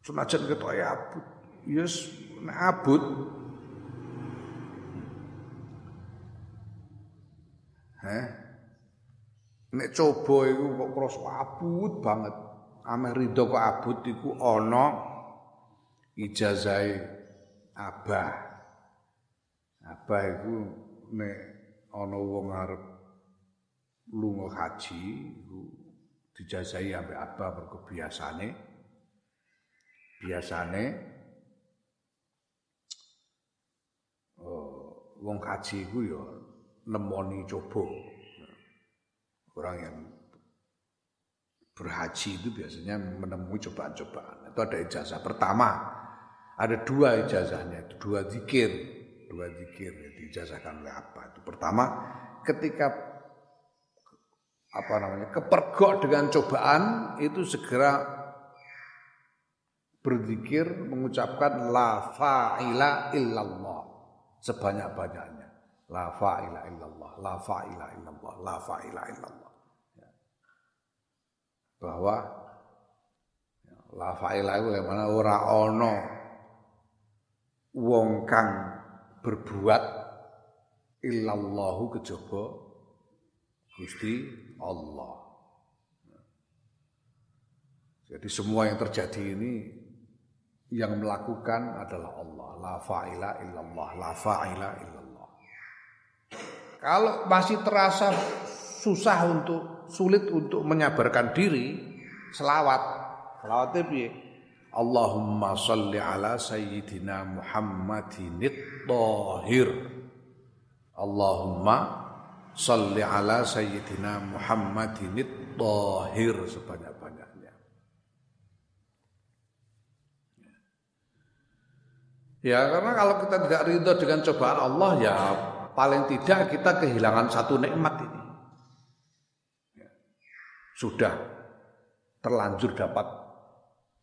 Senajan ketok ya abut. Yes, abut Heh. Nek coba kok krasa abut banget. Ameh rido kok abut iku ana ijazahe abah. Abah iku nek ana wong arep lunga haji iku dijazahi ambek abah mergo biasane biasane oh, wong haji iku ya nemoni coba. Orang yang berhaji itu biasanya menemui cobaan-cobaan. Itu ada ijazah. Pertama, ada dua ijazahnya, dua zikir. Dua zikir yang diijazahkan oleh apa? Itu pertama, ketika apa namanya kepergok dengan cobaan itu segera berzikir mengucapkan la fa'ila illallah sebanyak-banyaknya La fa'ila illallah, la fa'ila illallah, la fa'ila illallah. Bahwa ya, la fa'ila yang mana ora ono wong kang berbuat illallahu kejaba Gusti Allah. Jadi semua yang terjadi ini yang melakukan adalah Allah. La fa'ila illallah, la fa'ila illallah. Kalau masih terasa susah untuk sulit untuk menyabarkan diri, selawat. Selawatnya piye? Allahumma salli ala sayyidina Muhammadin tahir. Allahumma salli ala sayyidina Muhammadin tahir sebanyak-banyaknya. Ya karena kalau kita tidak ridho dengan cobaan Allah ya paling tidak kita kehilangan satu nikmat ini. Sudah terlanjur dapat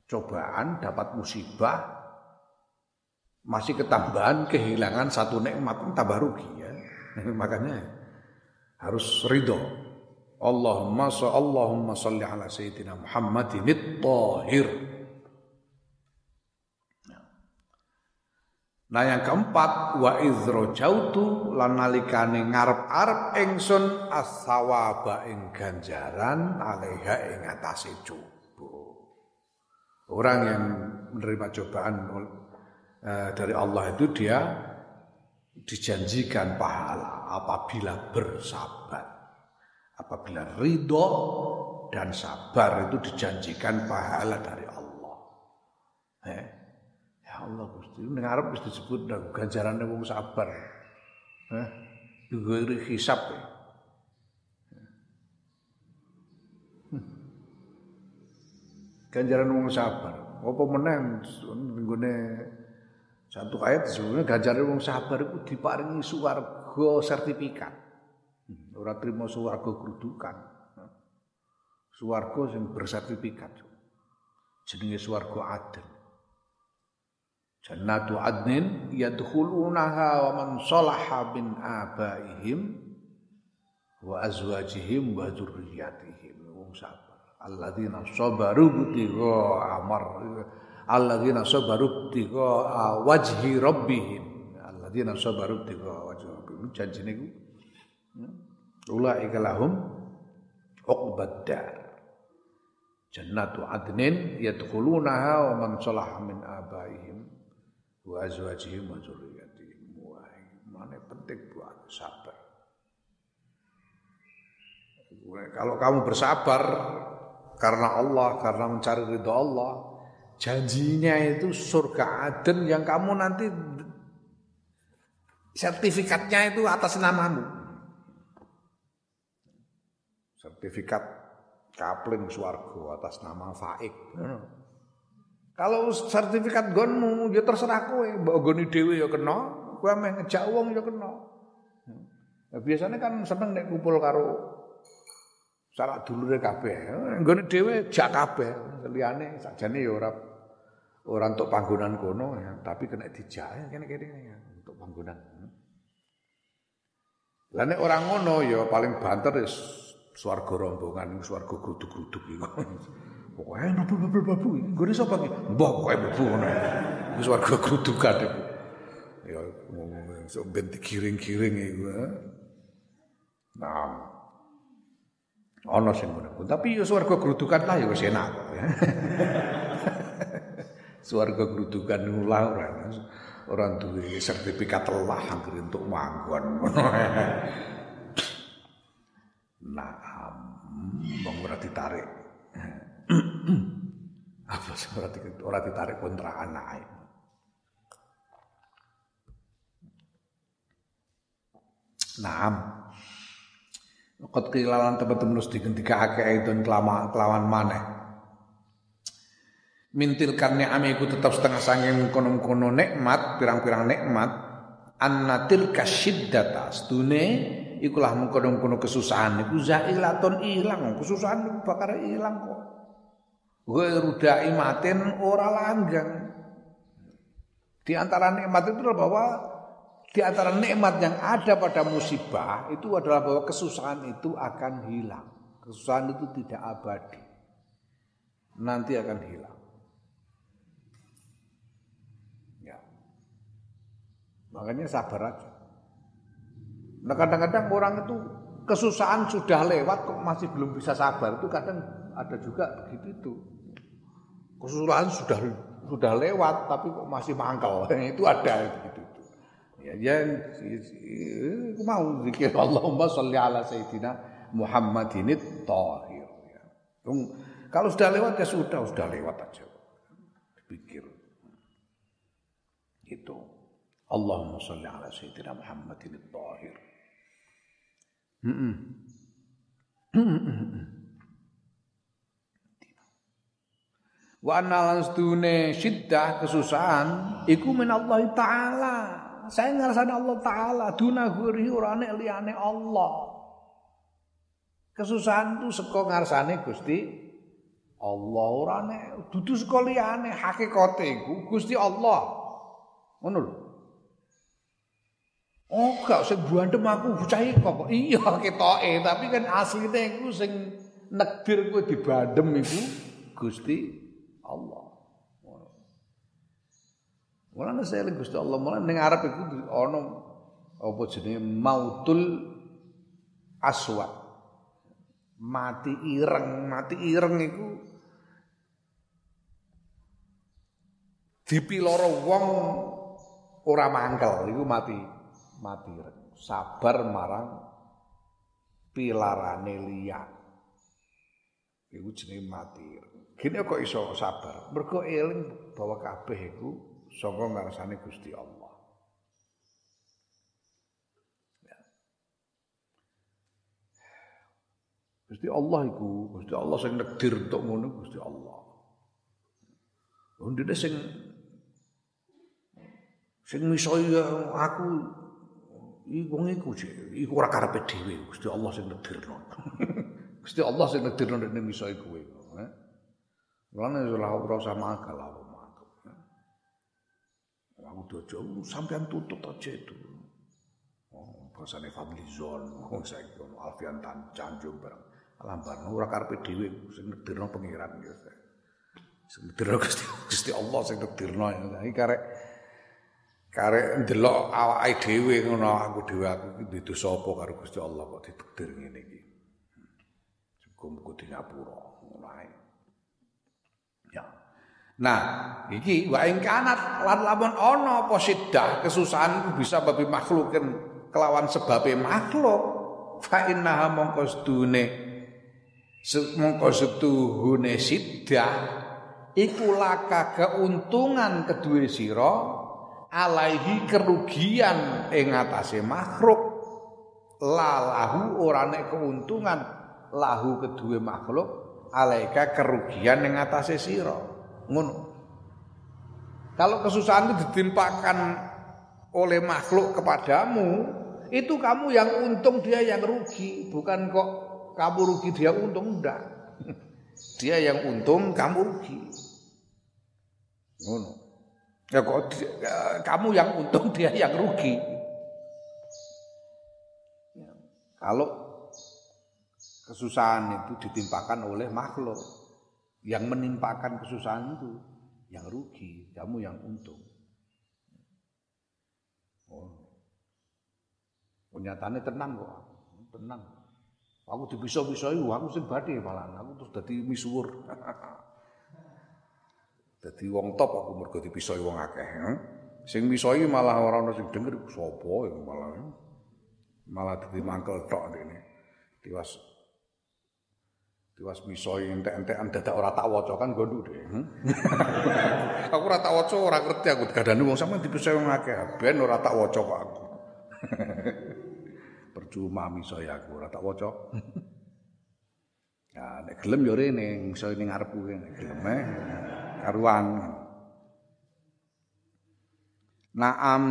cobaan, dapat musibah, masih ketambahan kehilangan satu nikmat, tambah rugi ya. Makanya harus ridho. Allahumma Allahumma salli ala sayyidina Muhammadin tahir Nah yang keempat wa jautu lan nalikane ngarep-arep ingsun as-sawaba ing ganjaran alaiha ing atase coba. Orang yang menerima cobaan uh, dari Allah itu dia dijanjikan pahala apabila bersabar. Apabila ridho dan sabar itu dijanjikan pahala dari Allah. Eh? Allah Gusti, ning arep wis disebut nang ganjarane wong sabar. Heh, juga hisab. Ganjaran wong sabar. Apa meneh nggone satu ayat sebenarnya ganjaran wong sabar itu diparingi swarga sertifikat. Hmm, ora trimo swarga kerudukan. Swarga sing bersertifikat. Jenenge swarga adil. Jannatu adnin yadkhulunaha wa man salaha min abaihim wa azwajihim wa dzurriyyatihim. Wong sabar. Alladzina sabaru butiqa amar alladzina sabaru butiqa wajhi rabbihim. Alladzina sabaru butiqa wajhi rabbihim. Janjine iku hmm? ulaika lahum. Jannatu adnin yadkhulunaha wa man salaha min abaihim wa azwajihim wa dzurriyyatihim. Wah, mana penting buat sabar. Kalau kamu bersabar karena Allah, karena mencari ridho Allah, janjinya itu surga Aden yang kamu nanti sertifikatnya itu atas namamu. Sertifikat kapling swargo atas nama Faik. Kalau sertifikat gonmu ya terserah kowe, mbok goni dhewe ya kena, kowe meh ngejak wong ya kena. Nah, biasanya kan seneng nek kumpul karo sarak dulure kabeh. Nggone dhewe jak kabeh, liyane sakjane ya ora orang untuk panggonan kono ya, tapi kena dijaya kene-kene ya untuk panggonan. Lah nek orang ngono ya paling banter wis swarga rombongan, swarga gruduk-gruduk iku. Pokoke mlebu-mlebu-mlebu. Nggone sapa iki? Mbah pokoke mlebu ngono. Wis warga grudukan iku. Ya sok ben digiring-giring iku. Nah. Ana sing ngono. Tapi ya swarga grudukan lah ya wis enak. Swarga grudukan lah ora. Orang duwe sertifikat telah hampir untuk manggon. nah, wong ora ditarik. Apa sih ora ora ditarik kontrakan ae. Naam. Qad kilalan teman-teman mesti ketika akeh itu kelawan maneh. Mintil karne amiku tetap setengah sanging kono-kono nikmat pirang-pirang nikmat. Annatil kasyiddata stune ikulah mengkono-kono kesusahan. Iku zailaton ilang kesusahan bakal ilang kok rudai matin ora langgang di antara nikmat itu adalah bahwa di antara nikmat yang ada pada musibah itu adalah bahwa kesusahan itu akan hilang. Kesusahan itu tidak abadi. Nanti akan hilang. Makanya sabar aja. Nah kadang-kadang orang itu kesusahan sudah lewat kok masih belum bisa sabar. Itu kadang ada juga begitu itu. Kesusahan sudah sudah lewat tapi kok masih mangkal. itu ada begitu itu. Ya, ya aku mau zikir Allahumma sholli ala sayyidina Muhammadin thahir. Ya. Kalau sudah lewat ya sudah, sudah lewat aja. Pikir. Itu. Allahumma salli ala sayyidina Muhammadin al-tahir. Wa anna lan sedune syiddah kesusahan iku min Allah taala. Saya ngrasani Allah taala duna guri ora nek liyane Allah. Kesusahan itu saka ngarsane Gusti Allah ora nek dudu saka liyane hakikate iku Gusti Allah. Ngono lho. Oh, gak sing buandem aku bocah kok. Iya ketoke, tapi kan asline iku sing nekdir kowe dibandem iku Gusti Allah. Mulane saya Gusti Allah, mulane ning arep iku ana apa jenenge mautul aswa. Mati ireng, mati ireng iku dipiloro wong ora mangkel iku mati mati sabar marang pilarane liya iku jenenge mati gini kok iso sabar mergo eling bahwa kabeh iku saka ngarsane Gusti Allah ya. Gusti Allah iku Gusti Allah sing nekdir untuk ngono Gusti Allah Ndene sing sing miso aku Iku iku iku ora karepe dhewe, Gusti Allah sing nedirno. Gusti Allah sing nedirno nek iso iku kowe. Mulane ora ora usah makal apa makal. Aku dojo sampean tutut aja itu. Oh, bahasane Fadli Zon, oh saiki ono Alfian Tan Tanjung bareng. Alambar ora karepe dhewe sing nedirno pangeran ya. Sing nedirno Gusti Gusti Allah sing nedirno. Iki karek Karek ndelok awake dhewe ngono aku dhewe aku iki dosa apa karo Gusti Allah kok ditakdir ngene iki. Cukup di ngapura ngono ae. Ya. Nah, iki wa ing kanat lan lamun ana apa siddah kesusahan bisa babi makhlukin kelawan sebabe makhluk. Fa innaha mongko sedune mongko setuhune siddah iku laka keuntungan kedua sira alaihi kerugian ing atase makhluk. Lalahu ora keuntungan lahu kedua makhluk alaika kerugian ing atase sira ngono kalau kesusahan itu ditimpakan oleh makhluk kepadamu itu kamu yang untung dia yang rugi bukan kok kamu rugi dia untung enggak dia yang untung kamu rugi Ngono. Ya kok ya, kamu yang untung dia yang rugi. Ya. Kalau kesusahan itu ditimpakan oleh makhluk, yang menimpakan kesusahan itu yang rugi, kamu yang untung. Oh. Kenyataannya tenang kok, tenang. Aku dipisah-pisah aku badhe malah aku terus dadi misuwur. Dadi wong top aku mergo dipisahi wong akeh. Hmm? Sing misahi malah ora ana sing denger sapa ya malah. Malah dadi mangkel tok ini. Tiwas Tiwas misahi entek-entekan dadak ora tak waca kan gondu deh. Hmm? aku ora tak waca ora ngerti aku kadane wong sampean dipisahi wong akeh ben ora tak waca kok aku. Percuma misahi aku ora tak waca. Ya nek gelem yo rene misahi ning ngarepku nek gelem eh karuan. Naam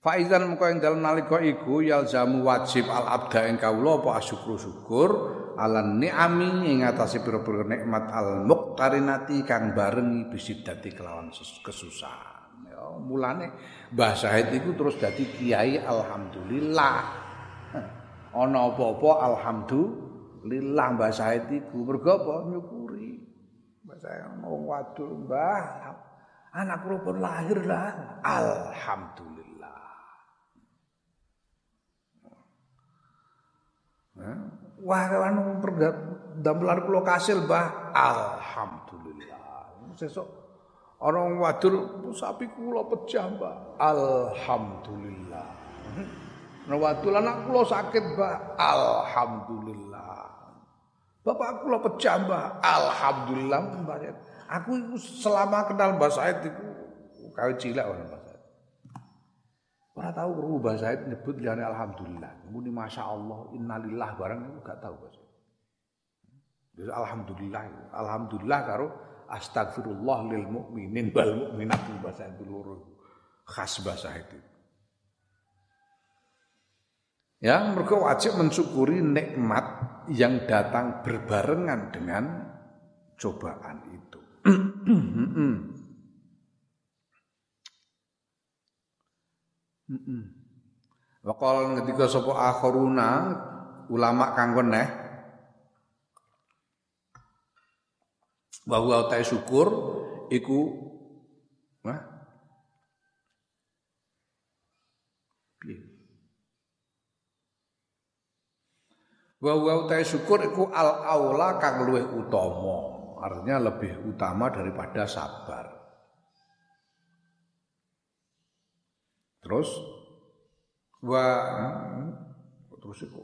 Faizan mengko ing dalem nalika iku yalzamu wajib al abda ing kawula apa asyukru syukur ala ni'ami ing atase pira-pira nikmat al muqtarinati kang barengi bisidati kelawan kesusahan. Ya mulane Mbah Said iku terus dadi kiai alhamdulillah. Ana apa-apa alhamdulillah. Mbah Said iku mergo apa? Nyukuri. Saya ngomong waduh mbah. Anak kula pun lahir lah. Alhamdulillah wah anu damelan kula kasil mbah alhamdulillah sesuk orang wadur sapi kula pecah mbah alhamdulillah Nah, wadul anak kula sakit, Mbak. Alhamdulillah. Bapak aku lo pecah mbak. Alhamdulillah mbak. Aku selama kenal Mbak Said itu kawin cilik Mbak Said. Ora tahu kru Mbak Said nyebut liyane alhamdulillah. Muni masya Allah, innalillah barang itu gak tahu. Jadi alhamdulillah, alhamdulillah karo astagfirullah lil mukminin wal mukminat Said itu loro khas Said itu. Ya, mereka wajib mensyukuri nikmat yang datang berbarengan dengan cobaan itu. Wakal ketika sapa akharuna ulama kang neh bahwa utai syukur iku nah, Wa wa utai syukur iku al aula kang luwih utama. Artinya lebih utama daripada sabar. Terus wa terus iku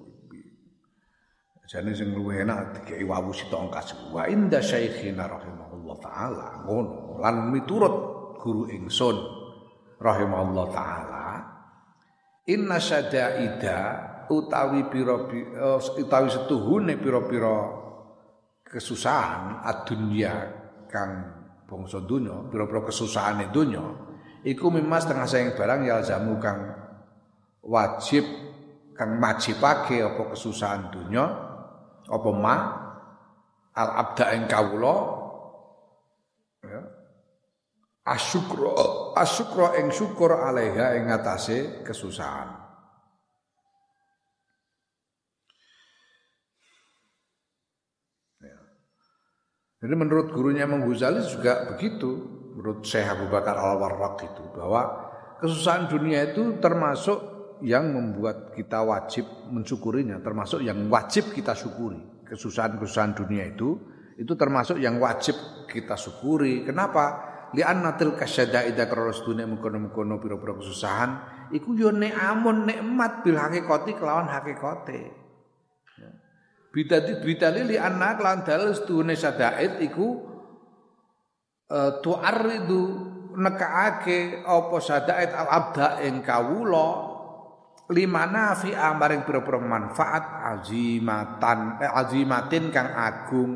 jane sing luwih enak dikeki wawu sitok angkas. Wa inda syaikhina rahimahullah taala ngono lan miturut guru ingsun rahimahullah taala inna syada'ida utawi pira utawi setuhune pira-pira kesusahan adunya kang bangsa donya pira-pira kesusahane donya iku mimas tengah sayang barang ya jamu kang wajib kang majibake apa kesusahan donya apa ma al abda ing kawula ya. Asyukra asyukra ing syukur alaiha ing atase kesusahan. Jadi menurut gurunya Imam juga begitu, menurut Syekh Abu Bakar Al-Warraq itu bahwa kesusahan dunia itu termasuk yang membuat kita wajib mensyukurinya, termasuk yang wajib kita syukuri. Kesusahan-kesusahan dunia itu itu termasuk yang wajib kita syukuri. Kenapa? Li'anna tilka syada'ida kronos dunia mengkono-mengkono pira-pira kesusahan iku yo ne'amun nikmat bil hakikati kelawan hakikate. Bidati bidali li anak lan dalil sedune sadaid iku uh, tu'arridu nekaake apa sadaid al abda ing kawula limana fi amaring pira-pira manfaat azimatan eh, azimatin kang agung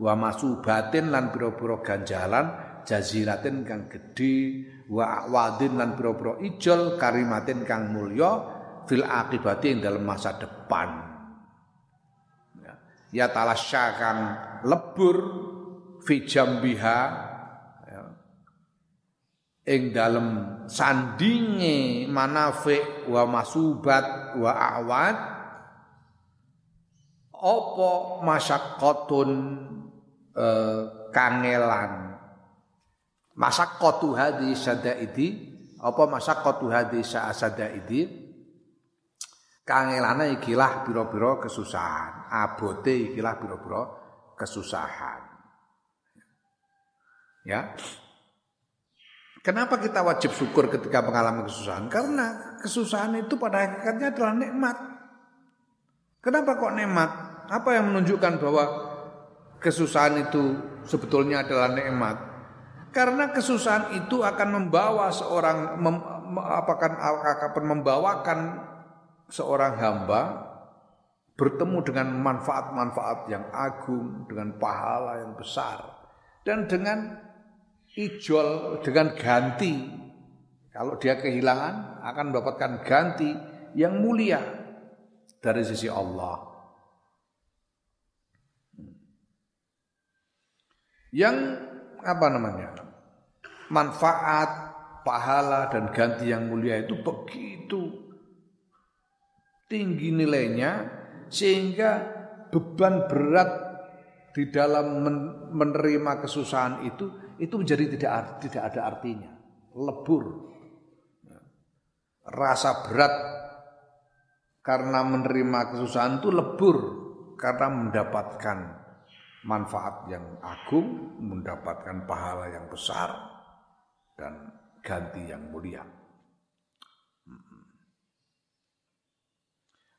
wa masubatin lan pira-pira ganjalan jaziratin kang gedhe wa wadin lan pira-pira ijol karimatin kang mulya fil akibati ing dalam masa depan. Ya talasya kang lebur fi jambiha ing dalem sandinge manafik wa masubat wa awad apa masyaqqatun eh, kangelan? Masyaqqatu hadhi sadaidi apa masyaqqatu hadhi sadaidi? Kangelane ikilah pira-pira kesusahan abote ikilah pira-pira kesusahan. Ya Kenapa kita wajib syukur ketika mengalami kesusahan? Karena kesusahan itu pada hakikatnya adalah nikmat. Kenapa kok nikmat? Apa yang menunjukkan bahwa kesusahan itu sebetulnya adalah nikmat? Karena kesusahan itu akan membawa seorang mem, akan akan membawakan seorang hamba bertemu dengan manfaat-manfaat yang agung, dengan pahala yang besar dan dengan ijol dengan ganti. Kalau dia kehilangan akan mendapatkan ganti yang mulia dari sisi Allah. Yang apa namanya? Manfaat, pahala dan ganti yang mulia itu begitu tinggi nilainya sehingga beban berat di dalam menerima kesusahan itu itu menjadi tidak tidak ada artinya, lebur. Rasa berat karena menerima kesusahan itu lebur karena mendapatkan manfaat yang agung, mendapatkan pahala yang besar dan ganti yang mulia.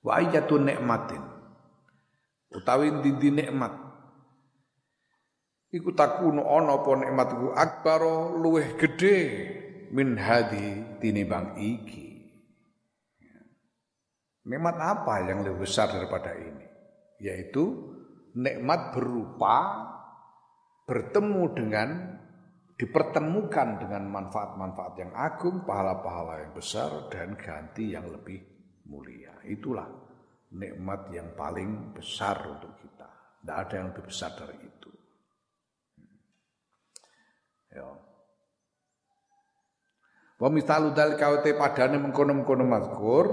Wa ayyatun nikmatin utawi dindi nikmat iku takunu ana apa nikmat iku akbaro luweh gedhe min hadi tinimbang iki. Nikmat apa yang lebih besar daripada ini? Yaitu nikmat berupa bertemu dengan dipertemukan dengan manfaat-manfaat yang agung, pahala-pahala yang besar dan ganti yang lebih mulia. Itulah nikmat yang paling besar untuk kita. Tidak ada yang lebih besar dari itu. Ya. Wa misalu kawete padane mengkono-mengkono mazkur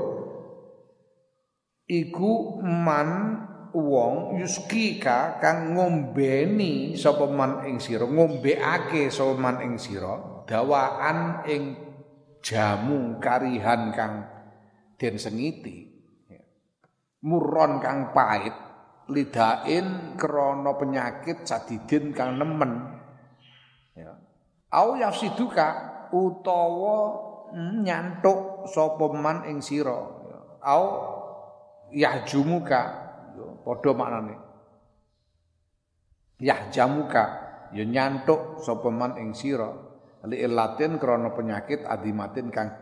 iku man wong yuskika kang ngombeni sapa man ing sira ngombeake sapa man ing sira dawaan ing jamu karihan kang den sengiti ya. muron kang pait lidain krana penyakit sadidin kang nemen au yafsiduka utawa nyantuk sapa man ing sira. Au yahjumuka padha maknane. Yahjamuka ya nyantuk sapa man ing sira. Li ilatin krana penyakit adimatin kang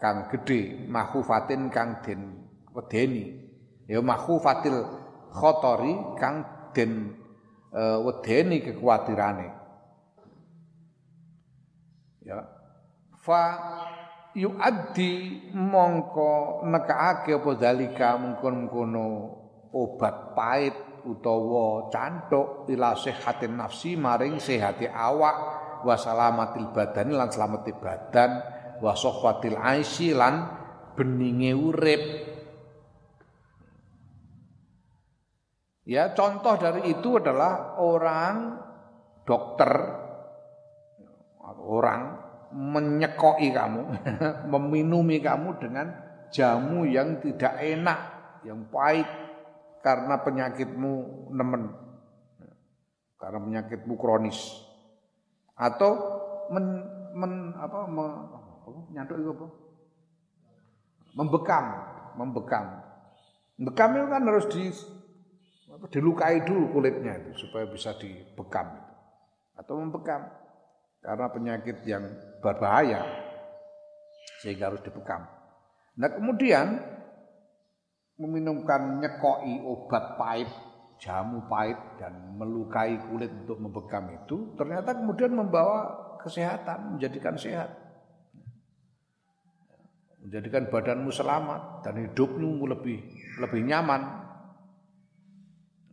kang gedhe mahufatin kang den wedeni. Ya mahufatil khotori kang den uh, wedeni kekuatirane ya. Fa yuaddi mongko nekaake apa dalika mungkon-mungkono obat pahit utawa cantuk ila sehatin nafsi maring sehati awak wa salamatil badani lan slamete badan wa sohwatil aisy lan beninge urip. Ya, contoh dari itu adalah orang dokter orang menyekoi kamu, meminumi kamu dengan jamu yang tidak enak, yang pahit karena penyakitmu nemen. Karena penyakitmu kronis. Atau men, men apa, me, nyaduk itu apa? Membekam, membekam. Membekam itu kan harus di dilukai dulu kulitnya itu supaya bisa dibekam atau membekam karena penyakit yang berbahaya sehingga harus dibekam. Nah kemudian meminumkan nyekoi obat pahit, jamu pahit dan melukai kulit untuk membekam itu ternyata kemudian membawa kesehatan, menjadikan sehat. Menjadikan badanmu selamat dan hidupmu lebih lebih nyaman.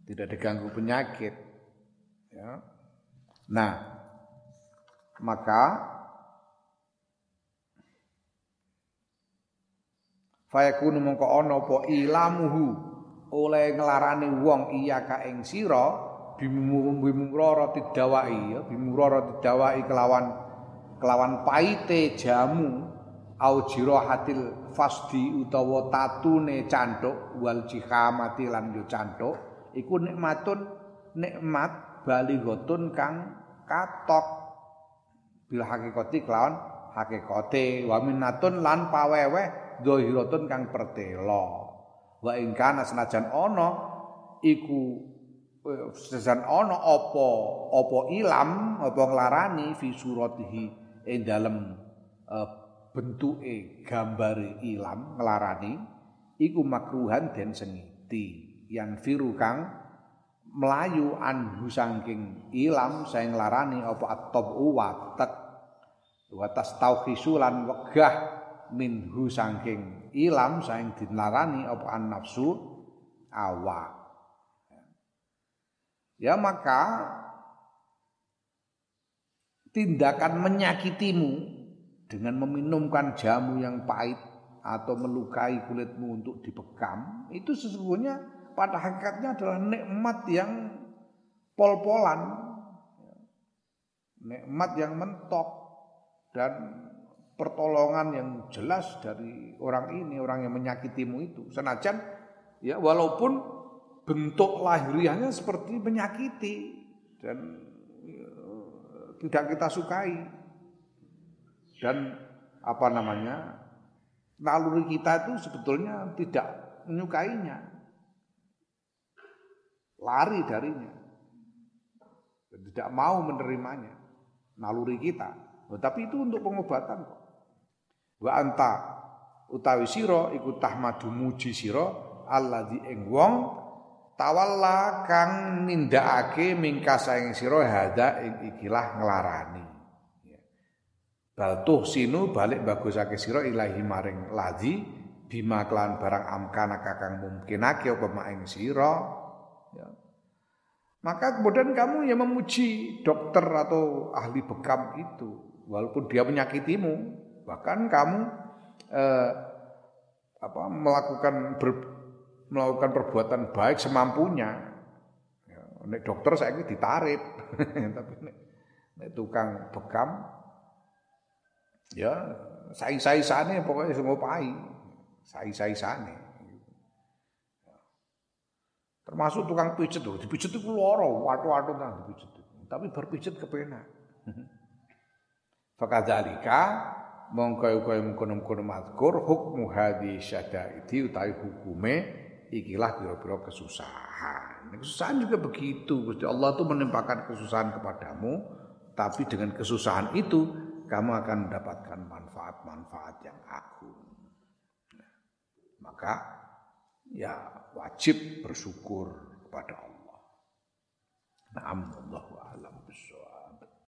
Tidak diganggu penyakit. Ya. Nah, maka fayakunu mongko ana apa ilamuhu oleh nglarane wong iya ka ing sira bimurara didawai ya bimurara didawai kelawan kelawan paite jamu au jirahatil fasdi utawa tatune canthuk wal jihamati lan yo canthuk iku nikmatun nikmat balighatun kang katok bil hakikati kelawan hakikate wa minnatun lan paweweh zahiratun kang pertela wa ing kana senajan ana iku eh, senajan ana apa apa ilam apa nglarani fi suratihi ing dalem uh, bentuke gambare ilam nglarani iku makruhan den sengiti. Yang firu kang melayu anhu sangking ilam saya nglarani apa at-tabu watak wa tastauhisulan wegah minhu sangking ilam saing dilarani apa an nafsu awak. Ya maka tindakan menyakitimu dengan meminumkan jamu yang pahit atau melukai kulitmu untuk dibekam itu sesungguhnya pada hakikatnya adalah nikmat yang pol-polan nikmat yang mentok dan pertolongan yang jelas dari orang ini, orang yang menyakitimu itu. Senajan ya walaupun bentuk lahiriahnya seperti menyakiti dan ya, tidak kita sukai. Dan apa namanya? naluri kita itu sebetulnya tidak menyukainya. Lari darinya. Tidak mau menerimanya. Naluri kita. Oh, tapi itu untuk pengobatan kok. Wa anta utawi sira iku tahmadu muji sira alladzi ing wong tawalla kang nindakake mingkasa ing sira hada ing ikilah nglarani. Ya. Bal tuh sinu balik bagusake sira ilahi maring ladzi bima klan barang amkana kakang mungkinake apa mak ing sira. Maka kemudian kamu yang memuji dokter atau ahli bekam itu walaupun dia menyakitimu Bahkan kamu eh, apa, melakukan ber, melakukan perbuatan baik semampunya. Ya, nek dokter saya ini ditarif, tapi nek, nek tukang bekam ya sai-sai sane pokoknya semua pai. Sai-sai sane. Termasuk tukang pijet tuh, dipijet itu loro, watu-watu nang dipijet. Tapi berpijet kepenak. Fakadzalika mongko kaya mengkono-mengkono mazkur hukmu hadhi syadaidi utawi hukume ikilah pira-pira kesusahan. Kesusahan juga begitu. Gusti Allah itu menimpakan kesusahan kepadamu, tapi dengan kesusahan itu kamu akan mendapatkan manfaat-manfaat yang agung. maka ya wajib bersyukur kepada Allah. Naam Allahu a'lam bishawab.